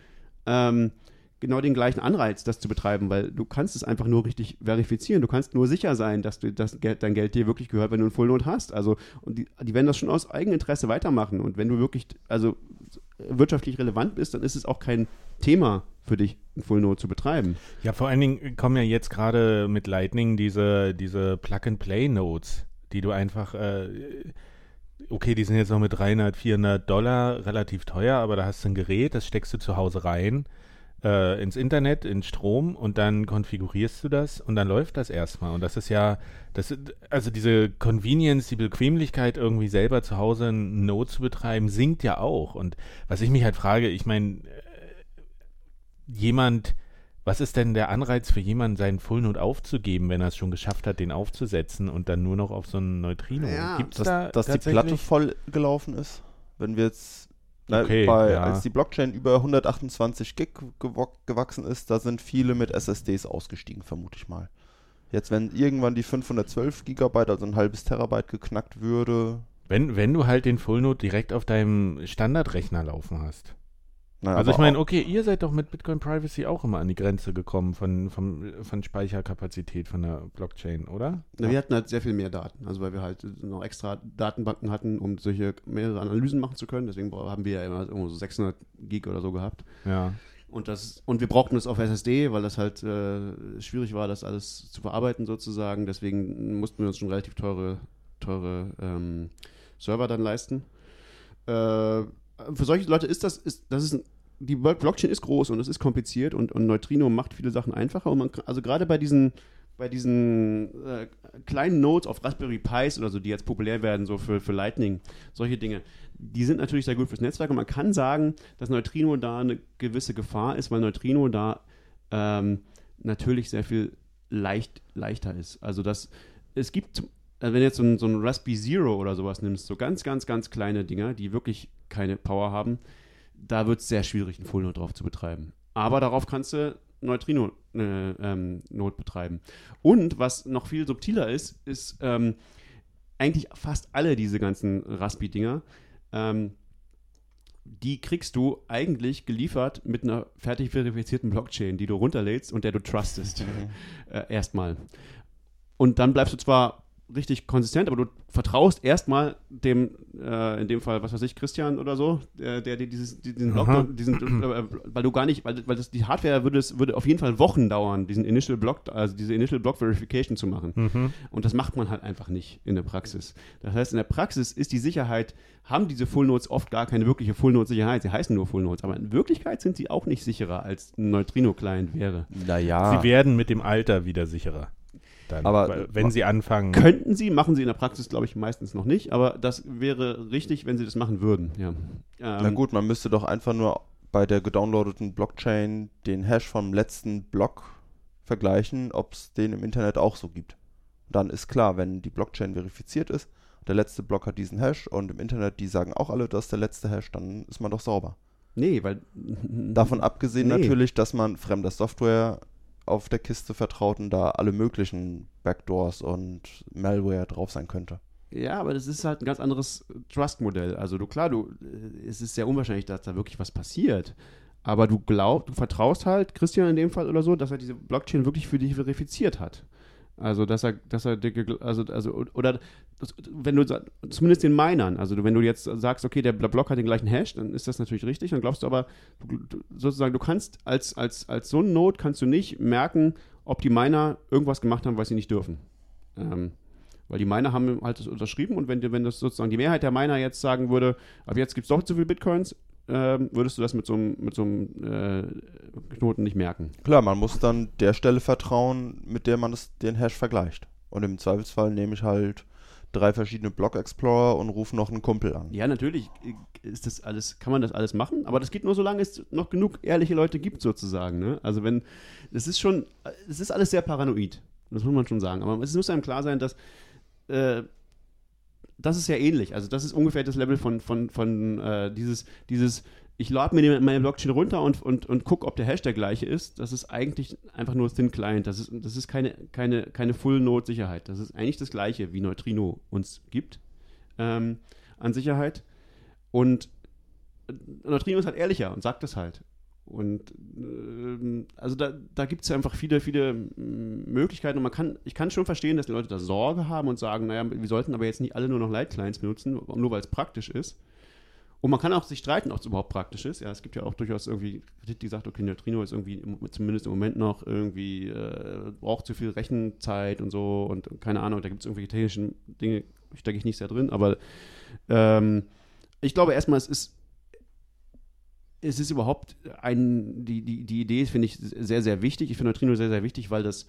ähm, genau den gleichen Anreiz, das zu betreiben, weil du kannst es einfach nur richtig verifizieren. Du kannst nur sicher sein, dass du das Geld, dein Geld dir wirklich gehört, wenn du einen Full Node hast. Also und die, die werden das schon aus Eigeninteresse weitermachen. Und wenn du wirklich also wirtschaftlich relevant bist, dann ist es auch kein Thema für dich, einen Full Node zu betreiben. Ja, vor allen Dingen kommen ja jetzt gerade mit Lightning diese, diese Plug-and-Play-Nodes, die du einfach, äh, okay, die sind jetzt noch mit 300, 400 Dollar relativ teuer, aber da hast du ein Gerät, das steckst du zu Hause rein, äh, ins Internet, in Strom und dann konfigurierst du das und dann läuft das erstmal. Und das ist ja, das, ist- also diese Convenience, die Bequemlichkeit, irgendwie selber zu Hause einen Node zu betreiben, sinkt ja auch. Und was ich mich halt frage, ich meine, jemand, was ist denn der Anreiz für jemanden, seinen Full Node aufzugeben, wenn er es schon geschafft hat, den aufzusetzen und dann nur noch auf so einen Neutrino? Ja, Gibt's dass, da dass die Platte voll gelaufen ist. Wenn wir jetzt, Okay, bei, ja. als die Blockchain über 128 Gig gewachsen ist, da sind viele mit SSDs ausgestiegen, vermute ich mal. Jetzt, wenn irgendwann die 512 Gigabyte, also ein halbes Terabyte geknackt würde, Wenn, wenn du halt den Full Node direkt auf deinem Standardrechner laufen hast. Na, also ich meine, okay, ihr seid doch mit Bitcoin Privacy auch immer an die Grenze gekommen von, von, von Speicherkapazität von der Blockchain, oder? Na, Wir hatten halt sehr viel mehr Daten, also weil wir halt noch extra Datenbanken hatten, um solche mehrere Analysen machen zu können. Deswegen haben wir ja immer irgendwo so 600 Gig oder so gehabt. Ja. Und, das, und wir brauchten es auf SSD, weil das halt äh, schwierig war, das alles zu verarbeiten sozusagen. Deswegen mussten wir uns schon relativ teure, teure ähm, Server dann leisten. Äh, für solche Leute ist das, ist, das ist ein, die Blockchain ist groß und es ist kompliziert und, und Neutrino macht viele Sachen einfacher. Und man, also gerade bei diesen, bei diesen äh, kleinen Nodes auf Raspberry Pis oder so, die jetzt populär werden, so für, für Lightning, solche Dinge, die sind natürlich sehr gut fürs Netzwerk und man kann sagen, dass Neutrino da eine gewisse Gefahr ist, weil Neutrino da ähm, natürlich sehr viel leicht, leichter ist. Also das, es gibt, also wenn du jetzt so ein, so ein Raspberry Zero oder sowas nimmst, so ganz, ganz, ganz kleine Dinger, die wirklich keine Power haben, da wird es sehr schwierig, einen Full Node drauf zu betreiben. Aber darauf kannst du Neutrino äh, ähm, betreiben. Und was noch viel subtiler ist, ist ähm, eigentlich fast alle diese ganzen Raspi-Dinger, ähm, die kriegst du eigentlich geliefert mit einer fertig verifizierten Blockchain, die du runterlädst und der du trustest. äh, erstmal. Und dann bleibst du zwar richtig konsistent, aber du vertraust erstmal dem, äh, in dem Fall, was weiß ich, Christian oder so, der, der dir dieses, diesen Block, diesen, äh, weil du gar nicht, weil, weil das, die Hardware würde es würde auf jeden Fall Wochen dauern, diesen Initial Block, also diese Initial Block Verification zu machen. Mhm. Und das macht man halt einfach nicht in der Praxis. Das heißt, in der Praxis ist die Sicherheit, haben diese Full Nodes oft gar keine wirkliche Full Node Sicherheit. Sie heißen nur Full Nodes, aber in Wirklichkeit sind sie auch nicht sicherer als ein Neutrino Client wäre. naja, Sie werden mit dem Alter wieder sicherer. Dann, Aber- wenn sie anfangen. Könnten sie, machen sie in der Praxis, glaube ich, meistens noch nicht, aber das wäre richtig, wenn sie das machen würden. Ja. na Ähm, gut, man müsste doch einfach nur bei der gedownloadeten Blockchain den Hash vom letzten Block vergleichen, ob es den im Internet auch so gibt. Dann ist klar, wenn die Blockchain verifiziert ist, der letzte Block hat diesen Hash und im Internet, die sagen auch alle, das ist der letzte Hash, dann ist man doch sauber. Nee, weil. Davon abgesehen Nee. natürlich, dass man fremder Software auf der Kiste vertraut und da alle möglichen Backdoors und Malware drauf sein könnte. Ja, aber das ist halt ein ganz anderes Trust-Modell. Also du, klar, du, äh, es ist sehr unwahrscheinlich, dass da wirklich was passiert. Aber du glaubst, du vertraust halt Christian in dem Fall oder so, dass er diese Blockchain wirklich für dich verifiziert hat. Also, dass er, dass er, gegl- also, also, oder, das, wenn du, zumindest den Minern, also wenn du jetzt sagst, okay, der Block hat den gleichen Hash, dann ist das natürlich richtig, dann glaubst du aber, du, sozusagen, du kannst als, als, als so ein Node kannst du nicht merken, ob die Miner irgendwas gemacht haben, was sie nicht dürfen. Ähm, weil die Miner haben halt das unterschrieben und wenn, wenn das sozusagen die Mehrheit der Miner jetzt sagen würde, ab jetzt gibt es doch zu viel Bitcoins, ähm, würdest du das mit so einem, mit so einem äh, Knoten nicht merken. Klar, man muss dann der Stelle vertrauen, mit der man das, den Hash vergleicht. Und im Zweifelsfall nehme ich halt drei verschiedene Block Explorer und rufe noch einen Kumpel an. Ja, natürlich ist das alles, kann man das alles machen, aber das geht nur, solange es noch genug ehrliche Leute gibt, sozusagen. Ne? Also wenn, es ist schon, es ist alles sehr paranoid. Das muss man schon sagen. Aber es muss einem klar sein, dass äh, das ist ja ähnlich. Also das ist ungefähr das Level von, von, von äh, dieses, dieses, ich lade mir meine Blockchain runter und, und, und gucke, ob der Hash der gleiche ist. Das ist eigentlich einfach nur Thin Client. Das ist, das ist keine, keine, keine Full-Node-Sicherheit. Das ist eigentlich das gleiche, wie Neutrino uns gibt ähm, an Sicherheit. Und Neutrino ist halt ehrlicher und sagt das halt. Und ähm, also da, da gibt es einfach viele, viele Möglichkeiten und man kann, ich kann schon verstehen, dass die Leute da Sorge haben und sagen, naja, wir sollten aber jetzt nicht alle nur noch Light Clients benutzen, nur weil es praktisch ist. Und man kann auch sich streiten, ob es überhaupt praktisch ist. Ja, es gibt ja auch durchaus irgendwie Kritik, die sagt, okay, Neutrino ist irgendwie zumindest im Moment noch irgendwie, äh, braucht zu viel Rechenzeit und so und keine Ahnung, da gibt es irgendwelche technischen Dinge, stecke ich nicht sehr drin, aber ähm, ich glaube erstmal, es ist es ist überhaupt ein, die, die, die Idee finde ich sehr, sehr wichtig. Ich finde Neutrino sehr, sehr wichtig, weil das,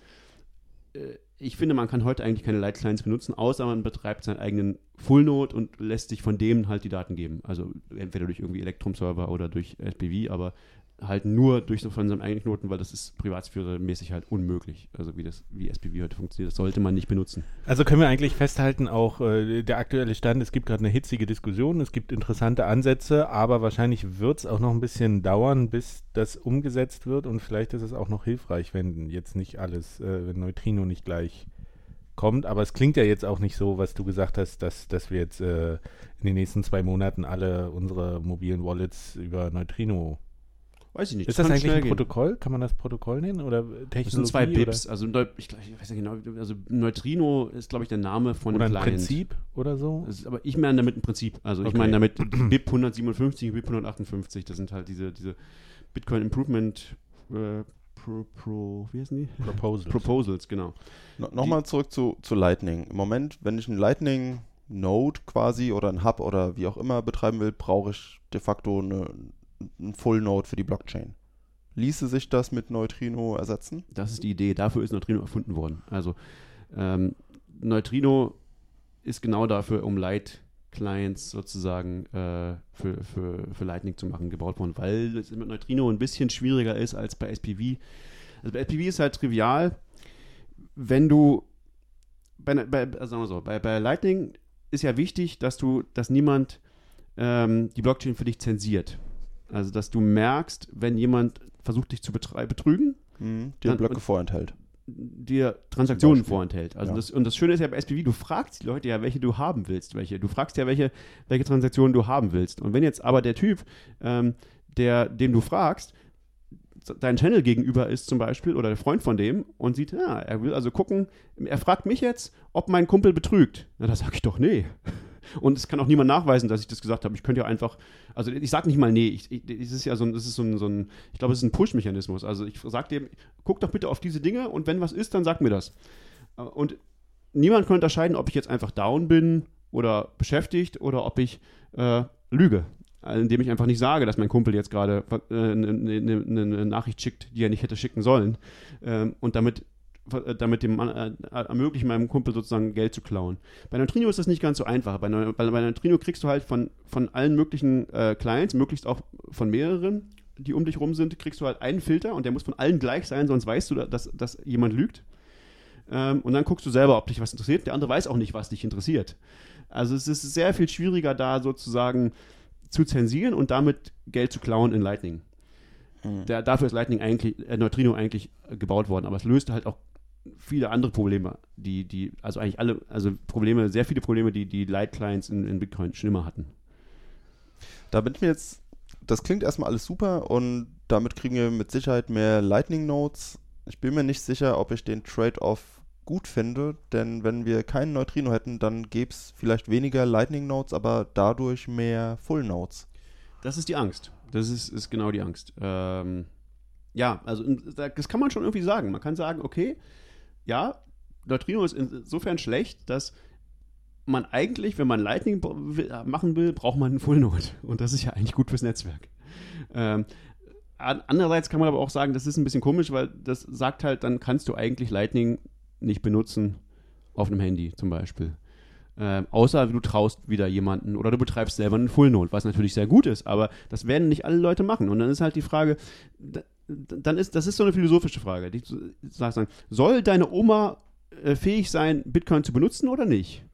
äh, ich finde, man kann heute eigentlich keine Light Clients benutzen, außer man betreibt seinen eigenen Full Node und lässt sich von dem halt die Daten geben. Also entweder durch irgendwie Electrum-Server oder durch SPV, aber halt nur durch so von seinem eigenen Knoten, weil das ist privatsphäremäßig halt unmöglich. Also wie das, wie SPV heute funktioniert, das sollte man nicht benutzen. Also können wir eigentlich festhalten, auch äh, der aktuelle Stand, es gibt gerade eine hitzige Diskussion, es gibt interessante Ansätze, aber wahrscheinlich wird es auch noch ein bisschen dauern, bis das umgesetzt wird und vielleicht ist es auch noch hilfreich, wenn jetzt nicht alles, äh, wenn Neutrino nicht gleich kommt, aber es klingt ja jetzt auch nicht so, was du gesagt hast, dass, dass wir jetzt äh, in den nächsten zwei Monaten alle unsere mobilen Wallets über Neutrino Weiß ich nicht. Ist das, das eigentlich ein Protokoll? Kann man das Protokoll nennen? Oder Technologie? Das sind zwei Pips. Oder? Also, ich, ich, weiß nicht genau. Also, Neutrino ist, glaube ich, der Name von oder dem ein Prinzip oder so? Ist, aber ich meine damit ein Prinzip. Also, ich okay. meine damit [clears throat] BIP 157 BIP 158. Das sind halt diese, diese Bitcoin Improvement äh, Pro, Pro, wie heißen die? Proposals. Proposals, genau. No, Nochmal zurück zu, zu Lightning. Im Moment, wenn ich ein Lightning Node quasi oder ein Hub oder wie auch immer betreiben will, brauche ich de facto eine, ein Full Node für die Blockchain. Ließe sich das mit Neutrino ersetzen? Das ist die Idee. Dafür ist Neutrino erfunden worden. Also ähm, Neutrino ist genau dafür, um Light Clients sozusagen äh, für, für, für Lightning zu machen, gebaut worden, weil es mit Neutrino ein bisschen schwieriger ist als bei SPV. Also bei SPV ist halt trivial, wenn du bei, bei, also sagen wir so, bei, bei Lightning ist ja wichtig, dass du, dass niemand ähm, die Blockchain für dich zensiert. Also, dass du merkst, wenn jemand versucht, dich zu betrügen, mhm, dir dann, Blöcke vorenthält. Dir Transaktionen vorenthält. Also ja. das, und das Schöne ist ja bei SPV, du fragst die Leute ja, welche du haben willst, welche. Du fragst ja, welche, welche Transaktionen du haben willst. Und wenn jetzt aber der Typ, ähm, der, dem du fragst, dein Channel gegenüber ist zum Beispiel oder der Freund von dem und sieht, ja, er will also gucken, er fragt mich jetzt, ob mein Kumpel betrügt. Na, da sage ich doch, nee. Und es kann auch niemand nachweisen, dass ich das gesagt habe. Ich könnte ja einfach, also ich sage nicht mal nee. Ich, ich, das ist ja so ein, das ist so ein, so ein ich glaube, es ist ein Push-Mechanismus. Also ich sage dir, guck doch bitte auf diese Dinge und wenn was ist, dann sag mir das. Und niemand kann unterscheiden, ob ich jetzt einfach down bin oder beschäftigt oder ob ich äh, lüge indem ich einfach nicht sage, dass mein Kumpel jetzt gerade äh, eine, eine, eine, Nachricht schickt, die er nicht hätte schicken sollen. Ähm, und damit damit dem äh, ermöglichen, meinem Kumpel sozusagen Geld zu klauen. Bei Neutrino ist das nicht ganz so einfach. Bei, bei, bei Neutrino kriegst du halt von, von allen möglichen äh, Clients, möglichst auch von mehreren, die um dich rum sind, kriegst du halt einen Filter und der muss von allen gleich sein, sonst weißt du, dass, dass jemand lügt. Ähm, und dann guckst du selber, ob dich was interessiert. Der andere weiß auch nicht, was dich interessiert. Also es ist sehr viel schwieriger, da sozusagen zu zensieren und damit Geld zu klauen in Lightning. Mhm. Der, dafür ist Lightning eigentlich, äh, Neutrino eigentlich gebaut worden, aber es löst halt auch viele andere Probleme, die, die, also eigentlich alle, also Probleme, sehr viele Probleme, die die Light Clients in, in Bitcoin schon immer hatten. Da bin ich mir jetzt, das klingt erstmal alles super und damit kriegen wir mit Sicherheit mehr Lightning Nodes. Ich bin mir nicht sicher, ob ich den Trade-off gut finde, denn wenn wir keinen Neutrino hätten, dann gäbe es vielleicht weniger Lightning Nodes, aber dadurch mehr Full Nodes. Das ist die Angst. Das ist, ist genau die Angst. Ähm, ja, also das kann man schon irgendwie sagen. Man kann sagen, okay, ja, Neutrino ist insofern schlecht, dass man eigentlich, wenn man Lightning machen will, braucht man einen Full Node. Und das ist ja eigentlich gut fürs Netzwerk. Ähm, andererseits kann man aber auch sagen, das ist ein bisschen komisch, weil das sagt halt, dann kannst du eigentlich Lightning nicht benutzen auf einem Handy zum Beispiel. Ähm, außer du traust wieder jemanden oder du betreibst selber einen Full Node, was natürlich sehr gut ist, aber das werden nicht alle Leute machen. Und dann ist halt die Frage, dann ist, das ist so eine philosophische Frage. Die sagen, soll deine Oma äh, fähig sein, Bitcoin zu benutzen oder nicht?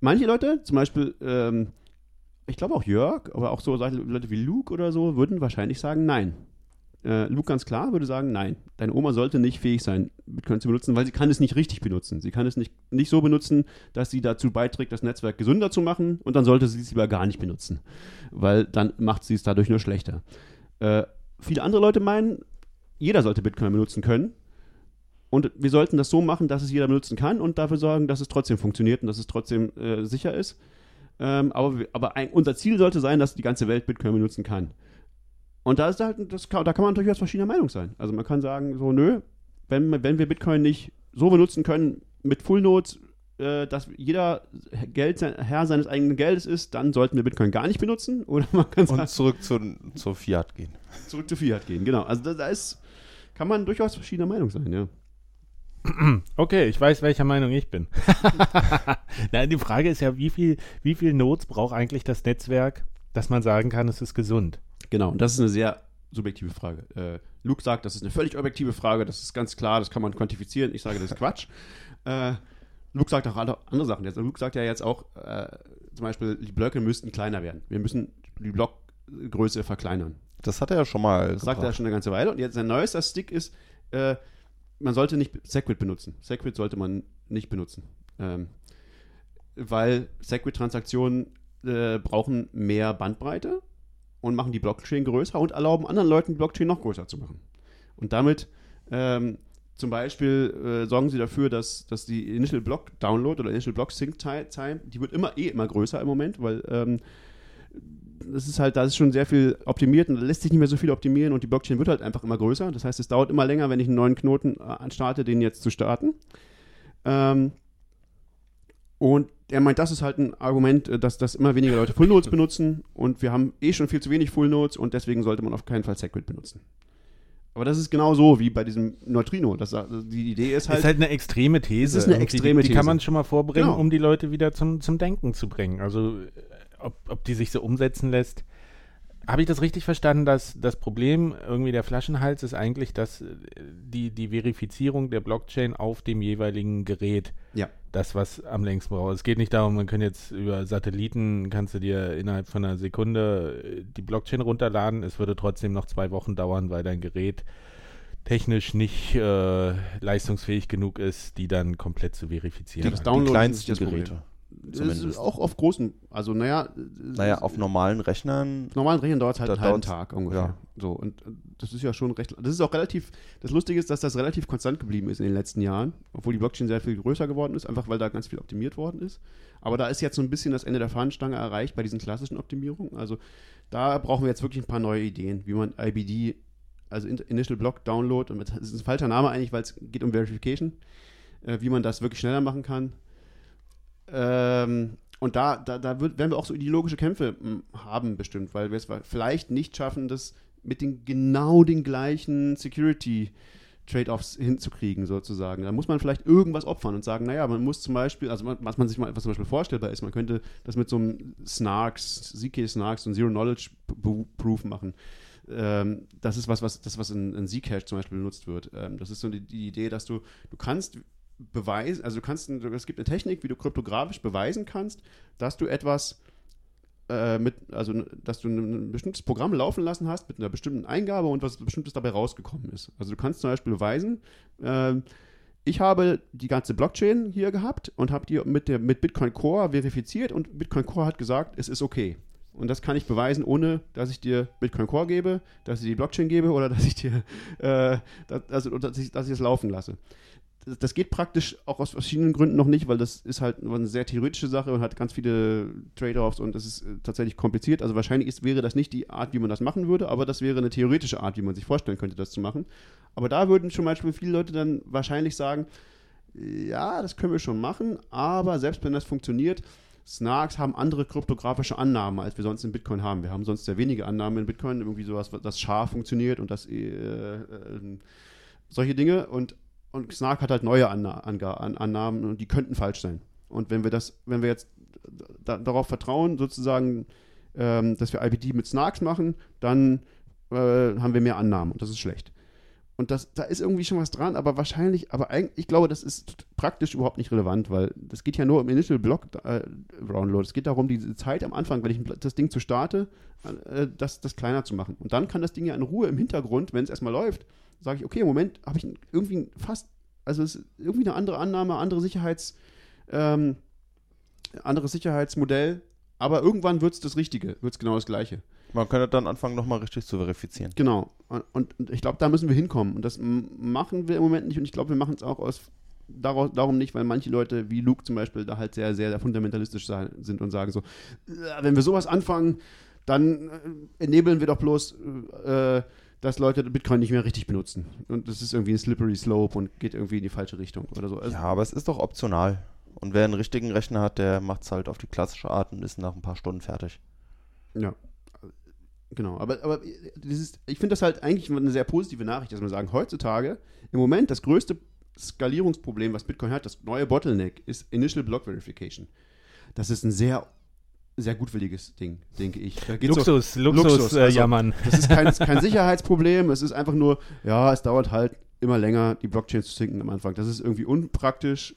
Manche Leute, zum Beispiel, ähm, ich glaube auch Jörg, aber auch so Leute wie Luke oder so, würden wahrscheinlich sagen, nein. Äh, Luke ganz klar würde sagen, nein, deine Oma sollte nicht fähig sein, Bitcoin zu benutzen, weil sie kann es nicht richtig benutzen. Sie kann es nicht, nicht so benutzen, dass sie dazu beiträgt, das Netzwerk gesünder zu machen und dann sollte sie es lieber gar nicht benutzen, weil dann macht sie es dadurch nur schlechter. Äh, viele andere Leute meinen, jeder sollte Bitcoin benutzen können und wir sollten das so machen, dass es jeder benutzen kann und dafür sorgen, dass es trotzdem funktioniert und dass es trotzdem äh, sicher ist. Ähm, aber aber ein, unser Ziel sollte sein, dass die ganze Welt Bitcoin benutzen kann. Und da ist halt, das kann, da kann man durchaus verschiedener Meinung sein. Also man kann sagen, so, nö, wenn, wenn wir Bitcoin nicht so benutzen können mit Full Nodes, äh, dass jeder Geld, Herr seines eigenen Geldes ist, dann sollten wir Bitcoin gar nicht benutzen. [laughs] Oder man kann sagen, Und zurück zu, zur Fiat gehen. zurück zu Fiat gehen. Genau. Also da, da ist, kann man durchaus verschiedener Meinung sein, ja. [clears throat] Okay, ich weiß, welcher Meinung ich bin. [laughs] Nein, die Frage ist ja, wie viel, wie viel Nodes braucht eigentlich das Netzwerk, dass man sagen kann, es ist gesund? Genau, und das ist eine sehr subjektive Frage. Äh, Luke sagt, das ist eine völlig objektive Frage, das ist ganz klar, das kann man quantifizieren. Ich sage, das ist Quatsch. [laughs] Äh, Luke sagt auch andere Sachen. Jetzt, Luke sagt ja jetzt auch, äh, zum Beispiel, die Blöcke müssten kleiner werden. Wir müssen die Blockgröße verkleinern. Das hat er ja schon mal Das sagt er schon eine ganze Weile. Und jetzt sein neuester Stick ist, äh, man sollte nicht Segwit benutzen. Segwit sollte man nicht benutzen. Ähm, weil Segwit-Transaktionen äh, brauchen mehr Bandbreite und machen die Blockchain größer und erlauben anderen Leuten, die Blockchain noch größer zu machen. Und damit ähm, zum Beispiel äh, sorgen sie dafür, dass, dass die Initial Block Download oder Initial Block Sync Ti- Time, die wird immer eh immer größer im Moment, weil ähm, das ist halt, da ist schon sehr viel optimiert und da lässt sich nicht mehr so viel optimieren und die Blockchain wird halt einfach immer größer. Das heißt, es dauert immer länger, wenn ich einen neuen Knoten äh, anstarte, den jetzt zu starten. Ähm, und er meint, das ist halt ein Argument, äh, dass, dass immer weniger Leute Full Nodes benutzen und wir haben eh schon viel zu wenig Full Nodes und deswegen sollte man auf keinen Fall Segwit benutzen. Aber das ist genau so wie bei diesem Neutrino. Das, die Idee ist halt, ist halt eine extreme These. Es ist eine extreme die, die kann These. man schon mal vorbringen, Genau. um die Leute wieder zum, zum Denken zu bringen. Also, ob, ob die sich so umsetzen lässt. Habe ich das richtig verstanden, dass das Problem, irgendwie der Flaschenhals, ist eigentlich, dass äh, die, die Verifizierung der Blockchain auf dem jeweiligen Gerät ja, das, was am längsten braucht. Es geht nicht darum, man kann jetzt über Satelliten, kannst du dir innerhalb von einer Sekunde äh, die Blockchain runterladen. Es würde trotzdem noch zwei Wochen dauern, weil dein Gerät technisch nicht äh, leistungsfähig genug ist, die dann komplett zu verifizieren. das Die Download ist kleinsten das Problem. Zumindest. ist auch auf großen, also naja, Naja, auf normalen Rechnern. Auf normalen Rechnern dauert es halt einen halben Tag ungefähr. ja. So, und äh, das ist ja schon recht. Das ist auch relativ. Das Lustige ist, dass das relativ konstant geblieben ist in den letzten Jahren, obwohl die Blockchain sehr viel größer geworden ist, einfach weil da ganz viel optimiert worden ist. Aber da ist jetzt so ein bisschen das Ende der Fahnenstange erreicht bei diesen klassischen Optimierungen. Also da brauchen wir jetzt wirklich ein paar neue Ideen, wie man IBD, also In- Initial Block Download, und das ist ein falscher Name eigentlich, weil es geht um Verification, äh, wie man das wirklich schneller machen kann. Ähm, und da, da, da wird, werden wir auch so ideologische Kämpfe m, haben, bestimmt, weil wir es vielleicht nicht schaffen, das mit den genau den gleichen Security Trade-offs hinzukriegen, sozusagen. Da muss man vielleicht irgendwas opfern und sagen, naja, man muss zum Beispiel, also was man sich mal, was zum Beispiel vorstellbar ist, man könnte das mit so einem Snarks, ZK Snarks und Zero Knowledge P- Proof machen. Ähm, das ist was, was, das, was in, in Zcash zum Beispiel benutzt wird. Ähm, das ist so die, die Idee, dass du, du kannst beweisen, also du kannst, es gibt eine Technik, wie du kryptografisch beweisen kannst, dass du etwas äh, mit, also dass du ein, bestimmtes Programm laufen lassen hast mit einer bestimmten Eingabe und was bestimmtes dabei rausgekommen ist. Also du kannst zum Beispiel beweisen, ähm, ich habe die ganze Blockchain hier gehabt und habe die mit, der, mit Bitcoin Core verifiziert und Bitcoin Core hat gesagt, es ist okay. Und das kann ich beweisen, ohne dass ich dir Bitcoin Core gebe, dass ich dir die Blockchain gebe oder [laughs] dass ich dir äh, dass, also, dass, ich, dass ich es laufen lasse. Das, geht praktisch auch aus verschiedenen Gründen noch nicht, weil das ist halt eine sehr theoretische Sache und hat ganz viele Trade-offs und das ist äh, tatsächlich kompliziert. Also wahrscheinlich ist, wäre das nicht die Art, wie man das machen würde, aber das wäre eine theoretische Art, wie man sich vorstellen könnte, das zu machen. Aber da würden zum Beispiel viele Leute dann wahrscheinlich sagen, ja, das können wir schon machen, aber selbst wenn das funktioniert, Snarks haben andere kryptografische Annahmen, als wir sonst in Bitcoin haben. Wir haben sonst sehr wenige Annahmen in Bitcoin, irgendwie sowas, dass SHA funktioniert und das äh, äh, solche Dinge und, und Snark hat halt neue Anna An Annahmen und die könnten falsch sein. Und wenn wir das, wenn wir jetzt da, darauf vertrauen, sozusagen, ähm, dass wir IBD mit Snarks machen, dann äh, haben wir mehr Annahmen und das ist schlecht. Und das, da ist irgendwie schon was dran, aber wahrscheinlich, aber eigentlich, ich glaube, das ist praktisch überhaupt nicht relevant, weil das geht ja nur um Initial Block äh, Download. Es geht darum, diese Zeit am Anfang, wenn ich das Ding zu starte, äh, das, das kleiner zu machen. Und dann kann das Ding ja in Ruhe im Hintergrund, wenn es erstmal läuft, sage ich, okay, im Moment habe ich irgendwie fast, also es ist irgendwie eine andere Annahme, andere Sicherheits, ähm, anderes Sicherheitsmodell, aber irgendwann wird es das Richtige, wird es genau das Gleiche. Man könnte dann anfangen, nochmal richtig zu verifizieren. Genau. Und, und ich glaube, da müssen wir hinkommen. Und das machen wir im Moment nicht. Und ich glaube, wir machen es auch aus daraus, darum nicht, weil manche Leute wie Luke zum Beispiel da halt sehr, sehr, sehr fundamentalistisch sein, sind und sagen so, äh, wenn wir sowas anfangen, dann äh, ennebeln wir doch bloß, äh, dass Leute Bitcoin nicht mehr richtig benutzen. Und das ist irgendwie ein slippery slope und geht irgendwie in die falsche Richtung oder so. Also ja, aber es ist doch optional. Und wer einen richtigen Rechner hat, der macht es halt auf die klassische Art und ist nach ein paar Stunden fertig. Ja. Genau, aber, aber dieses, ich finde das halt eigentlich eine sehr positive Nachricht, dass wir sagen, heutzutage im Moment das größte Skalierungsproblem, was Bitcoin hat, das neue Bottleneck, ist Initial Block Verification. Das ist ein sehr sehr gutwilliges Ding, denke ich. Luxus, so, Luxus, Luxus äh, also, jammern. Das ist kein, [laughs] kein Sicherheitsproblem, es ist einfach nur, ja, es dauert halt immer länger, die Blockchain zu sinken am Anfang. Das ist irgendwie unpraktisch,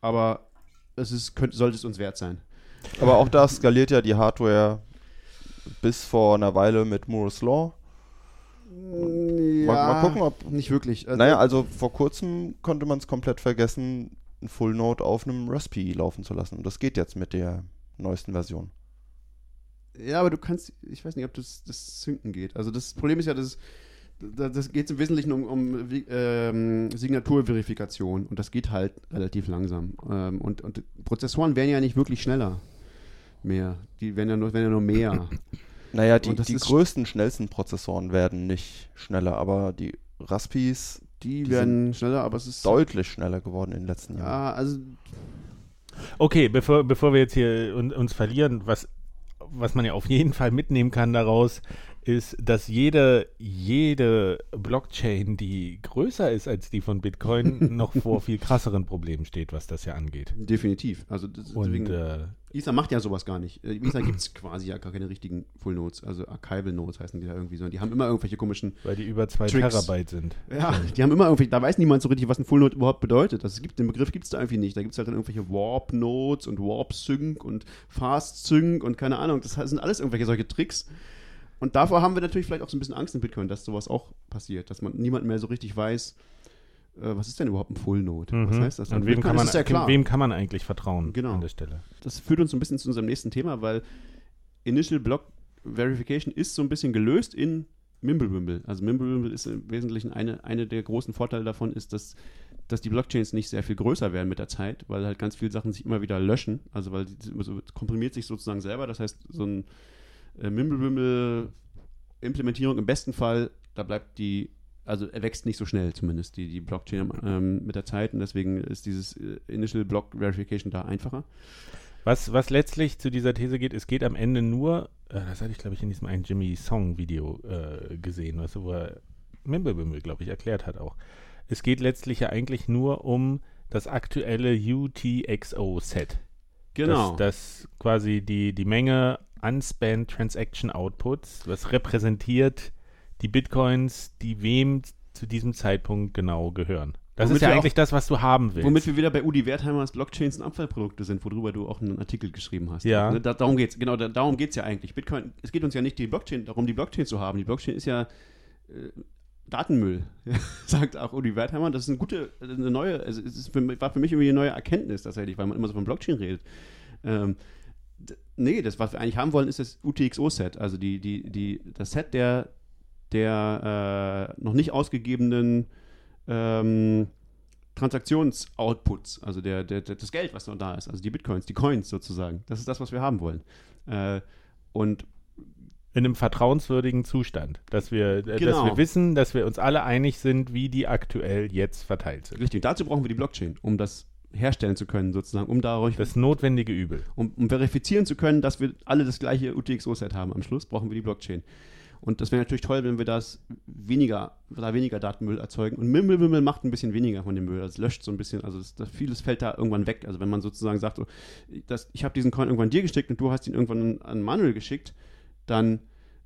aber es ist, könnte, sollte es uns wert sein. Aber auch da skaliert ja die Hardware bis vor einer Weile mit Moore's Law. Ja, mal, mal gucken, ob. Nicht wirklich. Also, naja, also vor kurzem konnte man es komplett vergessen, ein Full Node auf einem Raspi laufen zu lassen. Und das geht jetzt mit der neuesten Version. Ja, aber du kannst, ich weiß nicht, ob das, das Synken geht. Also das Problem ist ja, dass das geht im Wesentlichen um, um ähm, Signaturverifikation und das geht halt relativ langsam. Ähm, und, und Prozessoren werden ja nicht wirklich schneller mehr. Die werden ja nur, werden ja nur mehr. [clears throat] Naja, die, die größten, schnellsten Prozessoren werden nicht schneller, aber die Raspis, die, die werden schneller, aber es ist deutlich schneller geworden in den letzten Jahren. Ja, also Okay, bevor, bevor wir jetzt hier un, uns verlieren, was, was man ja auf jeden Fall mitnehmen kann daraus, ist, dass jede, jede Blockchain, die größer ist als die von Bitcoin, [laughs] noch vor viel krasseren Problemen steht, was das ja angeht. Definitiv. Also deswegen, Und, äh, Ether macht ja sowas gar nicht. Äh, Ether gibt es quasi ja gar keine richtigen Full Nodes, also Archival Nodes heißen die da irgendwie, sondern die haben immer irgendwelche komischen. Weil die über zwei Tricks. Terabyte sind. Ja, die haben immer irgendwie, da weiß niemand so richtig, was ein Full Node überhaupt bedeutet. Das gibt, den Begriff gibt es da irgendwie nicht. Da gibt es halt dann irgendwelche Warp Nodes und Warp Sync und Fast Sync und keine Ahnung. Das sind alles irgendwelche solche Tricks und davor haben wir natürlich vielleicht auch so ein bisschen Angst in Bitcoin, dass sowas auch passiert, dass man niemand mehr so richtig weiß, äh, was ist denn überhaupt ein Full Node? Mhm. Was heißt das? Und wem kann, man, ja wem kann man eigentlich vertrauen genau. an der Stelle? Das führt uns so ein bisschen zu unserem nächsten Thema, weil Initial Block Verification ist so ein bisschen gelöst in Mimblewimble. Also Mimblewimble ist im Wesentlichen eine, eine der großen Vorteile davon ist, dass, dass die Blockchains nicht sehr viel größer werden mit der Zeit, weil halt ganz viele Sachen sich immer wieder löschen. Also weil die, also komprimiert sich sozusagen selber. Das heißt, so ein äh, Mimblewimble-Implementierung im besten Fall, da bleibt die, also er wächst nicht so schnell zumindest, die, die Blockchain ähm, mit der Zeit und deswegen ist dieses äh, Initial Block Verification da einfacher. Was, was letztlich zu dieser These geht, es geht am Ende nur, äh, das hatte ich glaube ich in diesem einen Jimmy Song Video äh, gesehen, weißt du, wo er Mimblewimble, glaube ich, erklärt hat auch. Es geht letztlich ja eigentlich nur um das aktuelle UTXO-Set. Genau. Das, das quasi die, die Menge Unspent Transaction Outputs, was repräsentiert die Bitcoins, die wem zu diesem Zeitpunkt genau gehören. Das womit ist ja eigentlich das, was du haben willst. Womit wir wieder bei Udi Wertheimers Blockchains und Abfallprodukte sind, worüber du auch einen Artikel geschrieben hast. Ja. Ne, da, darum geht es. Genau, da, darum geht es ja eigentlich. Bitcoin, es geht uns ja nicht die Blockchain, darum, die Blockchain zu haben. Die Blockchain ist ja äh, Datenmüll, [laughs] sagt auch Udi Wertheimer. Das ist eine gute, eine neue, also es für, war für mich irgendwie eine neue Erkenntnis tatsächlich, weil man immer so von Blockchain redet. Ähm, nee, das, was wir eigentlich haben wollen, ist das UTXO-Set, also die, die, die, das Set der, der äh, noch nicht ausgegebenen ähm, Transaktions-Outputs, also der, der, das Geld, was noch da ist, also die Bitcoins, die Coins sozusagen. Das ist das, was wir haben wollen. Äh, und in einem vertrauenswürdigen Zustand, dass wir, genau. dass wir genau. wissen, dass wir uns alle einig sind, wie die aktuell jetzt verteilt sind. Richtig, dazu brauchen wir die Blockchain, um das herstellen zu können, sozusagen, um dadurch. Das notwendige Übel. Um, um verifizieren zu können, dass wir alle das gleiche UTXO-Set haben am Schluss, brauchen wir die Blockchain. Und das wäre natürlich toll, wenn wir das weniger, da weniger Datenmüll erzeugen. Und Mimmelwimmel macht ein bisschen weniger von dem Müll. Es löscht so ein bisschen, also das, das, vieles fällt da irgendwann weg. Also wenn man sozusagen sagt, so, das, ich habe diesen Coin irgendwann dir geschickt und du hast ihn irgendwann an Manuel geschickt, dann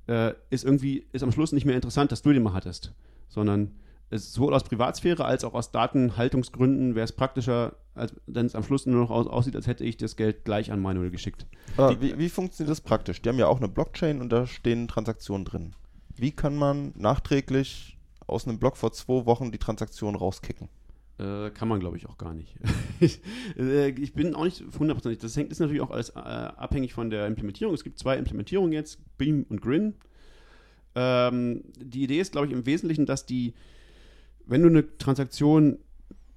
äh, ist irgendwie, ist am Schluss nicht mehr interessant, dass du den mal hattest. Sondern es sowohl aus Privatsphäre als auch aus Datenhaltungsgründen wäre es praktischer, als wenn es am Schluss nur noch aus, aussieht, als hätte ich das Geld gleich an Manuel geschickt. Aber wie, wie funktioniert das praktisch? Die haben ja auch eine Blockchain und da stehen Transaktionen drin. Wie kann man nachträglich aus einem Block vor zwei Wochen die Transaktion rauskicken? Äh, kann man, glaube ich, auch gar nicht. ich, [laughs] äh, ich bin auch nicht hundertprozentig. Das hängt ist natürlich auch alles äh, abhängig von der Implementierung. Es gibt zwei Implementierungen jetzt, Beam und Grin. Ähm, die Idee ist, glaube ich, im Wesentlichen, dass die, wenn du eine Transaktion,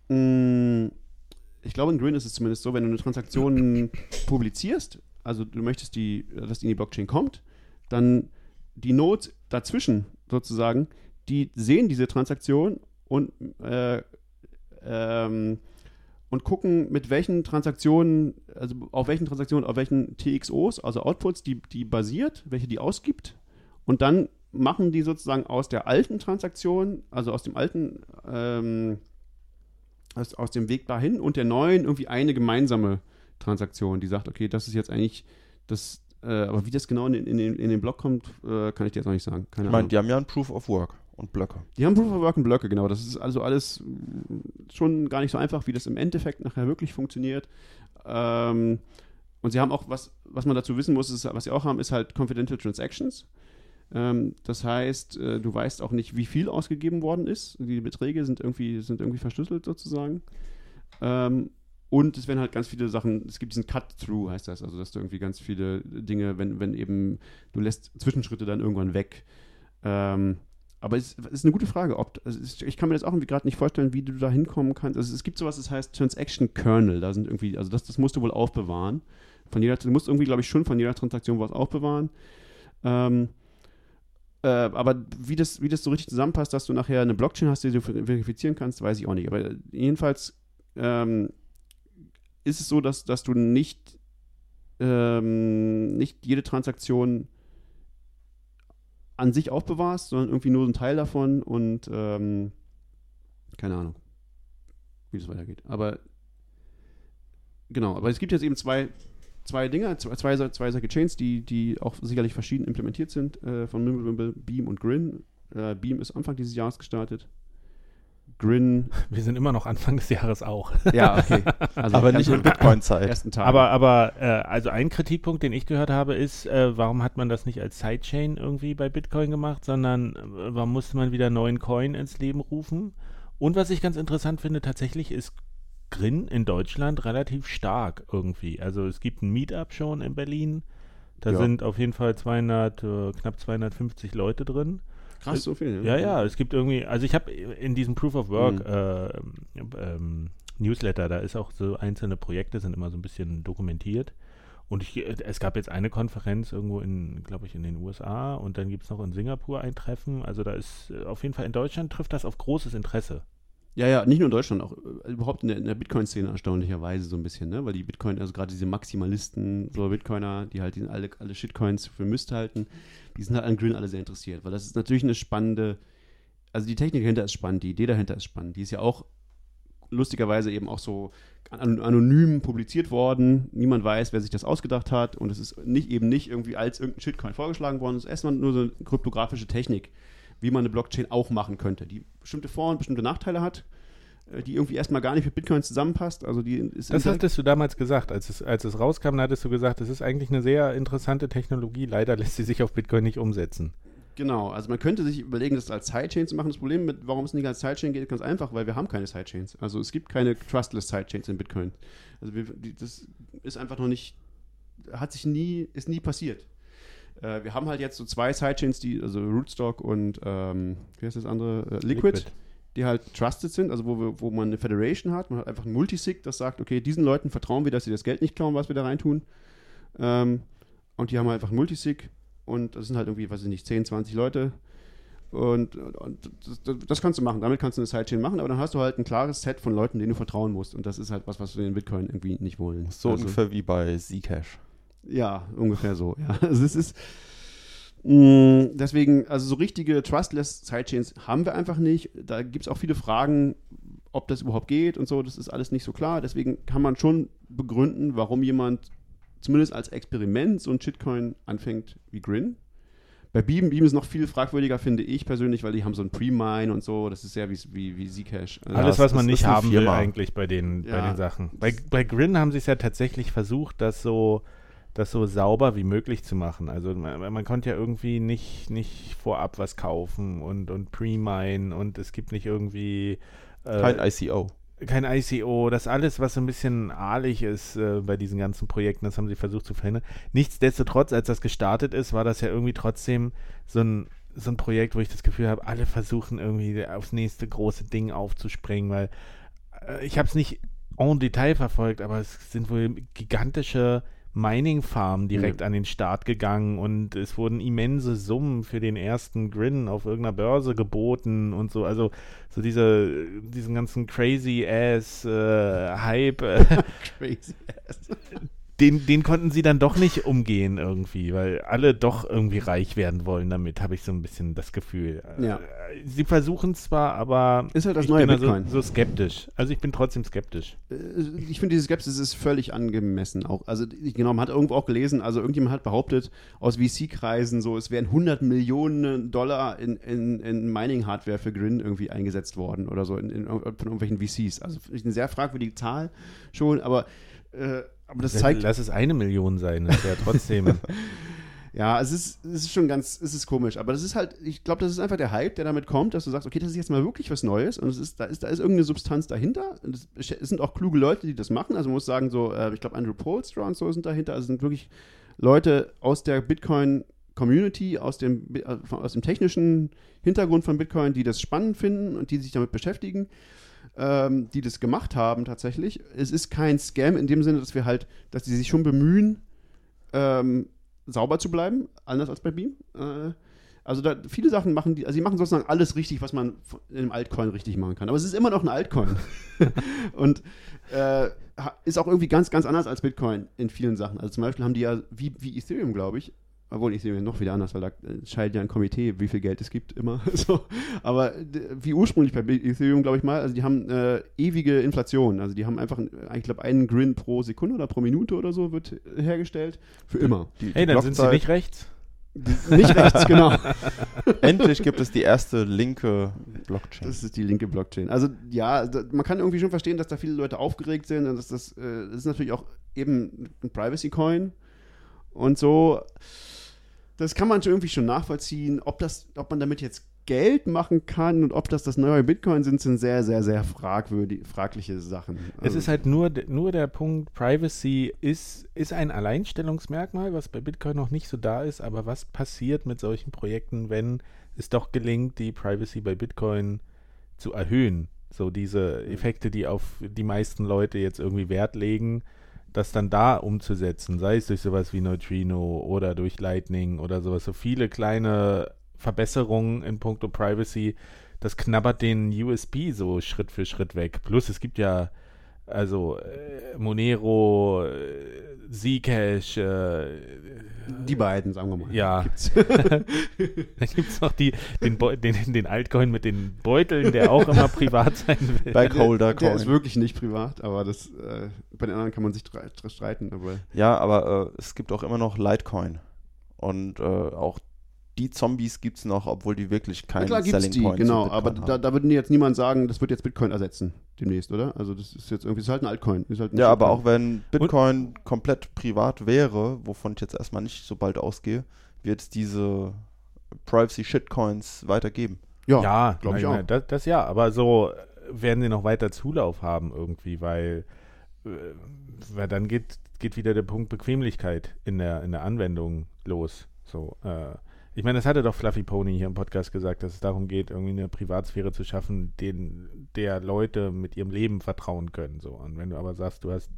mh, ich glaube, in Grin ist es zumindest so, wenn du eine Transaktion [coughs] publizierst, also du möchtest, die, dass die in die Blockchain kommt, dann die Nodes dazwischen sozusagen, die sehen diese Transaktion und äh, ähm, und gucken, mit welchen Transaktionen, also auf welchen Transaktionen, auf welchen TXOs, also Outputs, die, die basiert, welche die ausgibt. Und dann machen die sozusagen aus der alten Transaktion, also aus dem alten, ähm, aus, aus dem Weg dahin und der neuen irgendwie eine gemeinsame Transaktion, die sagt, okay, das ist jetzt eigentlich das, äh, aber wie das genau in, in, den, in den Block kommt, äh, kann ich dir jetzt noch nicht sagen. Keine Ich meine, die haben ja ein Proof of Work und Blöcke. Die haben Proof of Work und Blöcke, genau. Das ist also alles schon gar nicht so einfach, wie das im Endeffekt nachher wirklich funktioniert. Ähm, und sie haben auch, was, was man dazu wissen muss, ist, was sie auch haben, ist halt Confidential Transactions. Ähm, das heißt, äh, du weißt auch nicht, wie viel ausgegeben worden ist. Die Beträge sind irgendwie, sind irgendwie verschlüsselt sozusagen. Ähm, und es werden halt ganz viele Sachen, es gibt diesen Cut-Through, heißt das, also dass du irgendwie ganz viele Dinge, wenn, wenn eben, du lässt Zwischenschritte dann irgendwann weg. Ähm, aber es ist eine gute Frage. Ob, also ich kann mir das auch irgendwie gerade nicht vorstellen, wie du da hinkommen kannst. Also es gibt sowas, das heißt Transaction Kernel. Da sind irgendwie, also das, das musst du wohl aufbewahren. Von jeder, du musst irgendwie, glaube ich, schon von jeder Transaktion was aufbewahren. Ähm, äh, aber wie das, wie das so richtig zusammenpasst, dass du nachher eine Blockchain hast, die du verifizieren kannst, weiß ich auch nicht. Aber jedenfalls ähm, ist es so, dass, dass du nicht, ähm, nicht jede Transaktion an sich aufbewahrst, sondern irgendwie nur einen Teil davon und ähm, keine Ahnung, wie das weitergeht. Aber genau, aber es gibt jetzt eben zwei, zwei Dinge, zwei, zwei, zwei solche Chains, die, die auch sicherlich verschieden implementiert sind, äh, von Mimblewimble, Beam und Grin. Äh, Beam ist Anfang dieses Jahres gestartet. Grin, [laughs] Wir sind immer noch Anfang des Jahres auch. ja, okay. [laughs] Also Aber nicht in Bitcoin-Zeit. Aber, aber äh, also ein Kritikpunkt, den ich gehört habe, ist, äh, warum hat man das nicht als Sidechain irgendwie bei Bitcoin gemacht, sondern äh, warum musste man wieder einen neuen Coin ins Leben rufen? Und was ich ganz interessant finde, tatsächlich ist Grin in Deutschland relativ stark irgendwie. Also es gibt ein Meetup schon in Berlin. Da Ja. sind auf jeden Fall 200, äh, knapp 250 Leute drin. krass so viel. Ja, ja, es gibt irgendwie, also ich habe in diesem Proof of Work äh, ähm, Newsletter, da ist auch so einzelne Projekte sind immer so ein bisschen dokumentiert. Und ich, es gab jetzt eine Konferenz irgendwo in, glaube ich, in den USA und dann gibt es noch in Singapur ein Treffen. Also da ist äh, auf jeden Fall in Deutschland trifft das auf großes Interesse. Ja, ja, nicht nur in Deutschland, auch äh, überhaupt in der, der Bitcoin-Szene erstaunlicherweise so ein bisschen, ne? Weil die Bitcoin, also gerade diese Maximalisten, so Bitcoiner, die halt alle, alle Shitcoins für Mist halten, die sind halt an Grin alle sehr interessiert, weil das ist natürlich eine spannende, also die Technik dahinter ist spannend, die Idee dahinter ist spannend, die ist ja auch lustigerweise eben auch so an- anonym publiziert worden. Niemand weiß, wer sich das ausgedacht hat und es ist nicht eben nicht irgendwie als irgendein Shitcoin vorgeschlagen worden. Es ist erstmal nur so eine kryptografische Technik, wie man eine Blockchain auch machen könnte, die bestimmte Vor- und bestimmte Nachteile hat, äh, die irgendwie erstmal gar nicht mit Bitcoin zusammenpasst. Also die ist Das hattest du damals gesagt, als es, als es rauskam, da hattest du gesagt, das ist eigentlich eine sehr interessante Technologie. Leider lässt sie sich auf Bitcoin nicht umsetzen. Genau, also man könnte sich überlegen, das als Sidechain zu machen. Das Problem mit, warum es nicht als Sidechain geht, ist ganz einfach, weil wir haben keine Sidechains. Also es gibt keine trustless Sidechains in Bitcoin. Also wir, die, das ist einfach noch nicht, hat sich nie, ist nie passiert. Äh, wir haben halt jetzt so zwei Sidechains, die, also Rootstock und, ähm, wie heißt das andere? Äh, Liquid, die halt trusted sind, also wo, wir, wo man eine Federation hat, man hat einfach ein Multisig, das sagt, okay, diesen Leuten vertrauen wir, dass sie das Geld nicht klauen, was wir da reintun. Ähm, und die haben halt einfach ein Multisig und das sind halt irgendwie, weiß ich nicht, 10, 20 Leute. Und, und das, das kannst du machen. Damit kannst du eine Sidechain machen, aber dann hast du halt ein klares Set von Leuten, denen du vertrauen musst. Und das ist halt was, was wir in Bitcoin irgendwie nicht wollen. So Also, ungefähr wie bei Zcash. Ja, ungefähr so. Ja. [laughs] Also es ist. Mm, Deswegen, also so richtige Trustless Sidechains haben wir einfach nicht. Da gibt es auch viele Fragen, ob das überhaupt geht und so. Das ist alles nicht so klar. Deswegen kann man schon begründen, warum jemand zumindest als Experiment so ein Shitcoin anfängt wie Grin. Bei Beam, Beam ist noch viel fragwürdiger, finde ich persönlich, weil die haben so ein Pre-Mine und so. Das ist sehr wie, wie, wie Zcash. Also Alles, es was man ist- nicht haben will eigentlich bei den, bei Ja. den Sachen. Bei, bei Grin haben sie es ja tatsächlich versucht, das so, das so sauber wie möglich zu machen. Also man, man konnte ja irgendwie nicht, nicht vorab was kaufen und, und Pre-Mine und es gibt nicht irgendwie äh, Kein ICO. kein ICO, das alles, was so ein bisschen ahlig ist äh, bei diesen ganzen Projekten, das haben sie versucht zu verhindern. Nichtsdestotrotz, als das gestartet ist, war das ja irgendwie trotzdem so ein, so ein Projekt, wo ich das Gefühl habe, alle versuchen irgendwie aufs nächste große Ding aufzuspringen, weil äh, ich habe es nicht en Detail verfolgt, aber es sind wohl gigantische Mining-Farmen direkt an den Start gegangen und es wurden immense Summen für den ersten Grin auf irgendeiner Börse geboten und so. Also so diese, diesen ganzen crazy ass äh, Hype, äh, [laughs] Crazy ass. Den, den konnten sie dann doch nicht umgehen irgendwie, weil alle doch irgendwie reich werden wollen damit, habe ich so ein bisschen das Gefühl. Ja. Äh, Sie versuchen zwar, aber Ist halt das ich neue bin Bitcoin. so, so skeptisch. Also ich bin trotzdem skeptisch. Äh, ich finde, diese Skepsis ist völlig angemessen. Auch, also, genau, man hat irgendwo auch gelesen, also irgendjemand hat behauptet, aus VC-Kreisen, so, es wären 100 Millionen Dollar in, in, in Mining-Hardware für Grin irgendwie eingesetzt worden oder so, in, in, von irgendwelchen VCs. Also, eine sehr fragwürdige Zahl schon, aber, äh, aber das zeigt, Lass es eine Million sein, das wäre trotzdem. [laughs] ja, es ist, es ist schon ganz, es ist komisch, aber das ist halt, ich glaube, das ist einfach der Hype, der damit kommt, dass du sagst, okay, das ist jetzt mal wirklich was Neues und es ist, da ist, da ist irgendeine Substanz dahinter. Und es, es sind auch kluge Leute, die das machen. Also man muss sagen, so, äh, ich glaube, Andrew Polstra und so sind dahinter. Also es sind wirklich Leute aus der Bitcoin-Community, aus dem, äh, aus dem technischen Hintergrund von Bitcoin, die das spannend finden und die sich damit beschäftigen. Ähm, die das gemacht haben tatsächlich. Es ist kein Scam in dem Sinne, dass wir halt, dass die sich schon bemühen, ähm, sauber zu bleiben, anders als bei Beam. Äh, also da viele Sachen machen die, also die machen sozusagen alles richtig, was man in einem Altcoin richtig machen kann. Aber es ist immer noch ein Altcoin. [laughs] Und äh, ist auch irgendwie ganz, ganz anders als Bitcoin in vielen Sachen. Also zum Beispiel haben die ja, wie, wie Ethereum, glaube ich, obwohl Ethereum noch wieder anders, weil da entscheidet ja ein Komitee, wie viel Geld es gibt, immer. [laughs] so. Aber wie ursprünglich bei Ethereum, glaube ich mal, also die haben äh, ewige Inflation. Also die haben einfach, ich glaube, einen Grin pro Sekunde oder pro Minute oder so wird hergestellt. Für immer. Die, Hey, die dann sind sie nicht rechts. Nicht rechts, [laughs] genau. Endlich gibt es die erste linke Blockchain. Das ist die linke Blockchain. Also ja, da, man kann irgendwie schon verstehen, dass da viele Leute aufgeregt sind und dass das, äh, das ist natürlich auch eben ein Privacy-Coin und so. Das kann man schon irgendwie schon nachvollziehen. Ob, das, ob man damit jetzt Geld machen kann und ob das das neue Bitcoin sind, sind sehr, sehr, sehr fragwürdig, fragliche Sachen. Es Also, ist halt nur, nur der Punkt, Privacy ist, ist ein Alleinstellungsmerkmal, was bei Bitcoin noch nicht so da ist, aber was passiert mit solchen Projekten, wenn es doch gelingt, die Privacy bei Bitcoin zu erhöhen? So diese Effekte, die auf die meisten Leute jetzt irgendwie Wert legen, das dann da umzusetzen, sei es durch sowas wie Neutrino oder durch Lightning oder sowas, so viele kleine Verbesserungen in puncto Privacy, das knabbert den USB so Schritt für Schritt weg. Plus es gibt ja also äh, Monero, äh, Zcash, äh, die beiden, sagen wir mal. ja. Gibt's. [laughs] dann gibt es noch die, den, Beu- den, den Altcoin mit den Beuteln, der auch immer privat sein will. [laughs] Backholder Der ist Coin. wirklich nicht privat, aber das, äh, bei den anderen kann man sich streiten. Aber Ja, aber äh, es gibt auch immer noch Litecoin. Und äh, auch die Zombies gibt es noch, obwohl die wirklich keinen Na klar gibt's Selling die, Point zu genau. Bitcoin Aber haben. da, da würde jetzt niemand sagen, das wird jetzt Bitcoin ersetzen demnächst, oder? Also das ist jetzt irgendwie, das ist halt ein Altcoin. Ist halt ein Ja, aber Shitcoin. auch wenn Bitcoin komplett privat wäre, wovon ich jetzt erstmal nicht so bald ausgehe, wird es diese Privacy-Shitcoins weitergeben. Ja, ja, glaub ich auch. Das, das ja, aber so werden sie noch weiter Zulauf haben irgendwie, weil, äh, weil dann geht, geht wieder der Punkt Bequemlichkeit in der, in der Anwendung los. So, äh, ich meine, das hatte doch Fluffy Pony hier im Podcast gesagt, dass es darum geht, irgendwie eine Privatsphäre zu schaffen, den, der Leute mit ihrem Leben vertrauen können. So. Und wenn du aber sagst, du hast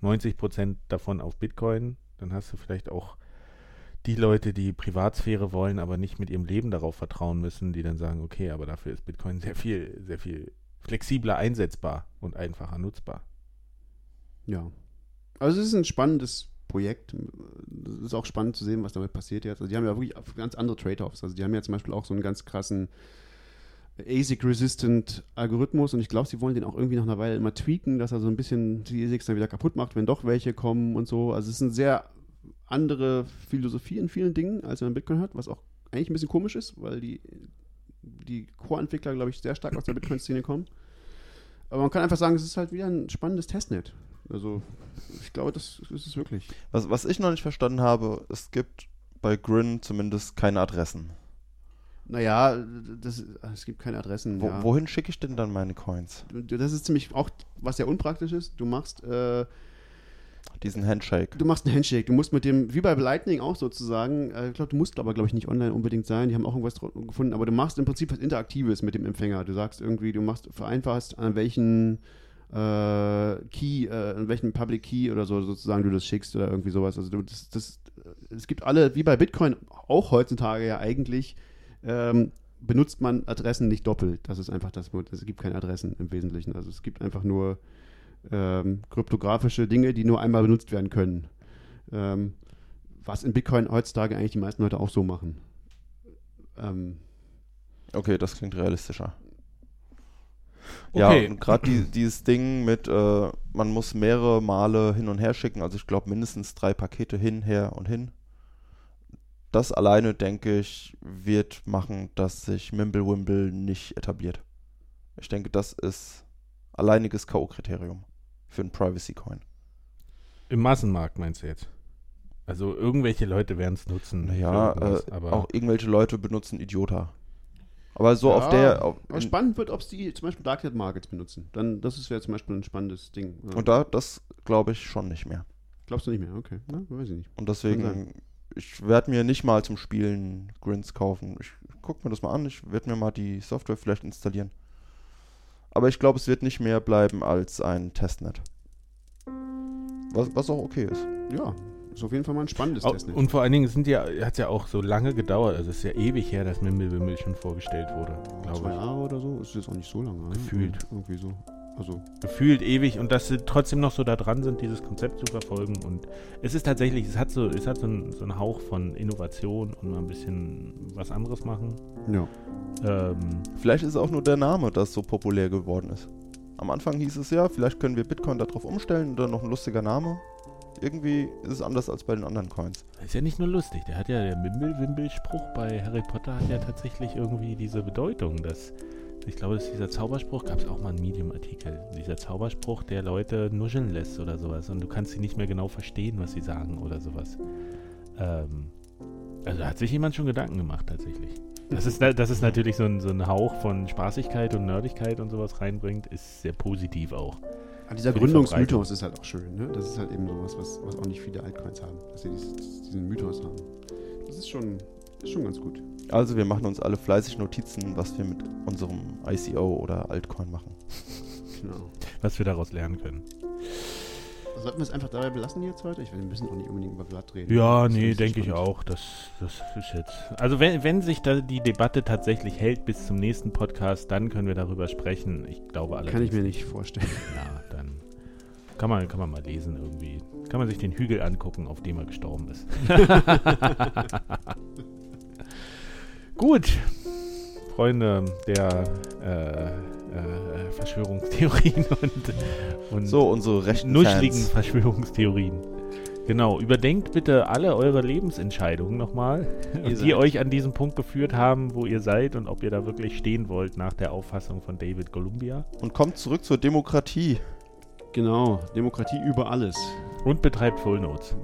90 Prozent davon auf Bitcoin, dann hast du vielleicht auch die Leute, die Privatsphäre wollen, aber nicht mit ihrem Leben darauf vertrauen müssen, die dann sagen, okay, aber dafür ist Bitcoin sehr viel, sehr viel flexibler einsetzbar und einfacher nutzbar. Ja. Also es ist ein spannendes Projekt. Es ist auch spannend zu sehen, was damit passiert jetzt. Also die haben ja wirklich ganz andere Trade-offs. Also die haben ja zum Beispiel auch so einen ganz krassen ASIC-resistant Algorithmus und ich glaube, sie wollen den auch irgendwie nach einer Weile immer tweaken, dass er so ein bisschen die ASICs dann wieder kaputt macht, wenn doch welche kommen und so. Also es ist eine sehr andere Philosophie in vielen Dingen, als man Bitcoin hat, was auch eigentlich ein bisschen komisch ist, weil die, die Core-Entwickler, glaube ich, sehr stark aus der Bitcoin-Szene kommen. Aber man kann einfach sagen, es ist halt wieder ein spannendes Testnet. Also ich glaube, das ist es wirklich. Was, was ich noch nicht verstanden habe, es gibt bei Grin zumindest keine Adressen. Naja, das, es gibt keine Adressen. Wo, ja. Wohin schicke ich denn dann meine Coins? Das ist ziemlich auch, was sehr unpraktisch ist. Du machst, äh, Diesen Handshake. du machst einen Handshake. Du musst mit dem, wie bei Lightning auch sozusagen, äh, ich glaube, du musst aber, glaube ich, nicht online unbedingt sein. Die haben auch irgendwas gefunden. Aber du machst im Prinzip was Interaktives mit dem Empfänger. Du sagst irgendwie, du machst, vereinfachst, an welchen äh, Key, äh, an welchen Public Key oder so sozusagen du das schickst oder irgendwie sowas. Also du, das, das, es gibt alle, wie bei Bitcoin auch heutzutage ja eigentlich, ähm, benutzt man Adressen nicht doppelt. Das ist einfach das. Es gibt keine Adressen im Wesentlichen. Also es gibt einfach nur ähm, kryptografische Dinge, die nur einmal benutzt werden können. Ähm, was in Bitcoin heutzutage eigentlich die meisten Leute auch so machen. Ähm, Okay, das klingt realistischer. Okay. Ja, und gerade die, dieses Ding mit, äh, man muss mehrere Male hin und her schicken, also ich glaube mindestens drei Pakete hin, her und hin. Das alleine, denke ich, wird machen, dass sich Mimblewimble nicht etabliert. Ich denke, das ist alleiniges K.O.-Kriterium für einen Privacy-Coin. Im Massenmarkt meinst du jetzt? Also irgendwelche Leute werden es nutzen. Irgendwas, äh, aber auch irgendwelche Leute benutzen Idiota. Aber so Ja, auf der. Auf, spannend wird, ob es die zum Beispiel Darknet Markets benutzen. Dann, das ist ja zum Beispiel ein spannendes Ding. Und da, das glaube ich schon nicht mehr. Glaubst du nicht mehr? Okay, Na, weiß ich nicht. Und deswegen, ich werde mir nicht mal zum Spielen Grins kaufen. Ich gucke mir das mal an. Ich werde mir mal die Software vielleicht installieren. Aber ich glaube, es wird nicht mehr bleiben als ein Testnet. Was, was auch okay ist. Ja, ist auf jeden Fall mal ein spannendes Au- Testnet. Und vor allen Dingen sind ja, hat es ja auch so lange gedauert. Also es ist ja ewig her, dass Mimblewimble schon vorgestellt wurde, Zwei glaube ich. Jahre oder so? Ist jetzt auch nicht so lange. ne? Gefühlt. Irgendwie so. Also, Gefühlt ewig und dass sie trotzdem noch so da dran sind, dieses Konzept zu verfolgen. Und es ist tatsächlich, es hat so, es hat so einen, so einen Hauch von Innovation und mal ein bisschen was anderes machen. ja. Ähm, Vielleicht ist auch nur der Name, das so populär geworden ist. Am Anfang hieß es ja, vielleicht können wir Bitcoin darauf umstellen oder noch ein lustiger Name. Irgendwie ist es anders als bei den anderen Coins. ist ja nicht nur lustig. Der hat ja, der Mimblewimble-Spruch bei Harry Potter hat ja tatsächlich irgendwie diese Bedeutung, dass ich glaube, dass dieser Zauberspruch, gab es auch mal einen Medium-Artikel, dieser Zauberspruch, der Leute nuscheln lässt oder sowas und du kannst sie nicht mehr genau verstehen, was sie sagen oder sowas. Ähm, also hat sich jemand schon Gedanken gemacht tatsächlich. Das ist, dass es natürlich so ein, so ein Hauch von Spaßigkeit und Nerdigkeit und sowas reinbringt, ist sehr positiv auch. Aber dieser Gründungsmythos ist halt auch schön. Ne? Das ist halt eben sowas, was, was auch nicht viele Altcoins haben. Dass sie diesen Mythos haben. Das ist schon, ist schon ganz gut. Also wir machen uns alle fleißig Notizen, was wir mit unserem ICO oder Altcoin machen. Genau. Was wir daraus lernen können. Sollten wir es einfach dabei belassen jetzt heute? Ich will ein bisschen auch nicht unbedingt über Blatt reden. Ja, nee, denke ich auch. Das, das ist jetzt. Also wenn, wenn sich da die Debatte tatsächlich hält bis zum nächsten Podcast, dann können wir darüber sprechen. Ich glaube allerdings. Kann ich mir nicht vorstellen. [laughs] Ja, dann kann man, kann man mal lesen irgendwie. Kann man sich den Hügel angucken, auf dem er gestorben ist. [laughs] Gut, Freunde der äh, äh, Verschwörungstheorien [laughs] und, und So, unsere rechten nuschligen Fans. Verschwörungstheorien. Genau, überdenkt bitte alle eure Lebensentscheidungen nochmal, Ihr [laughs] die seid- euch an diesem Punkt geführt haben, wo ihr seid und ob ihr da wirklich stehen wollt nach der Auffassung von David Columbia. Und kommt zurück zur Demokratie. Genau, Demokratie über alles. Und betreibt Full Notes.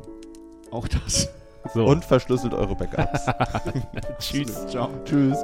Auch das. So, Und verschlüsselt eure Backups. [laughs] tschüss. Ciao. Tschüss.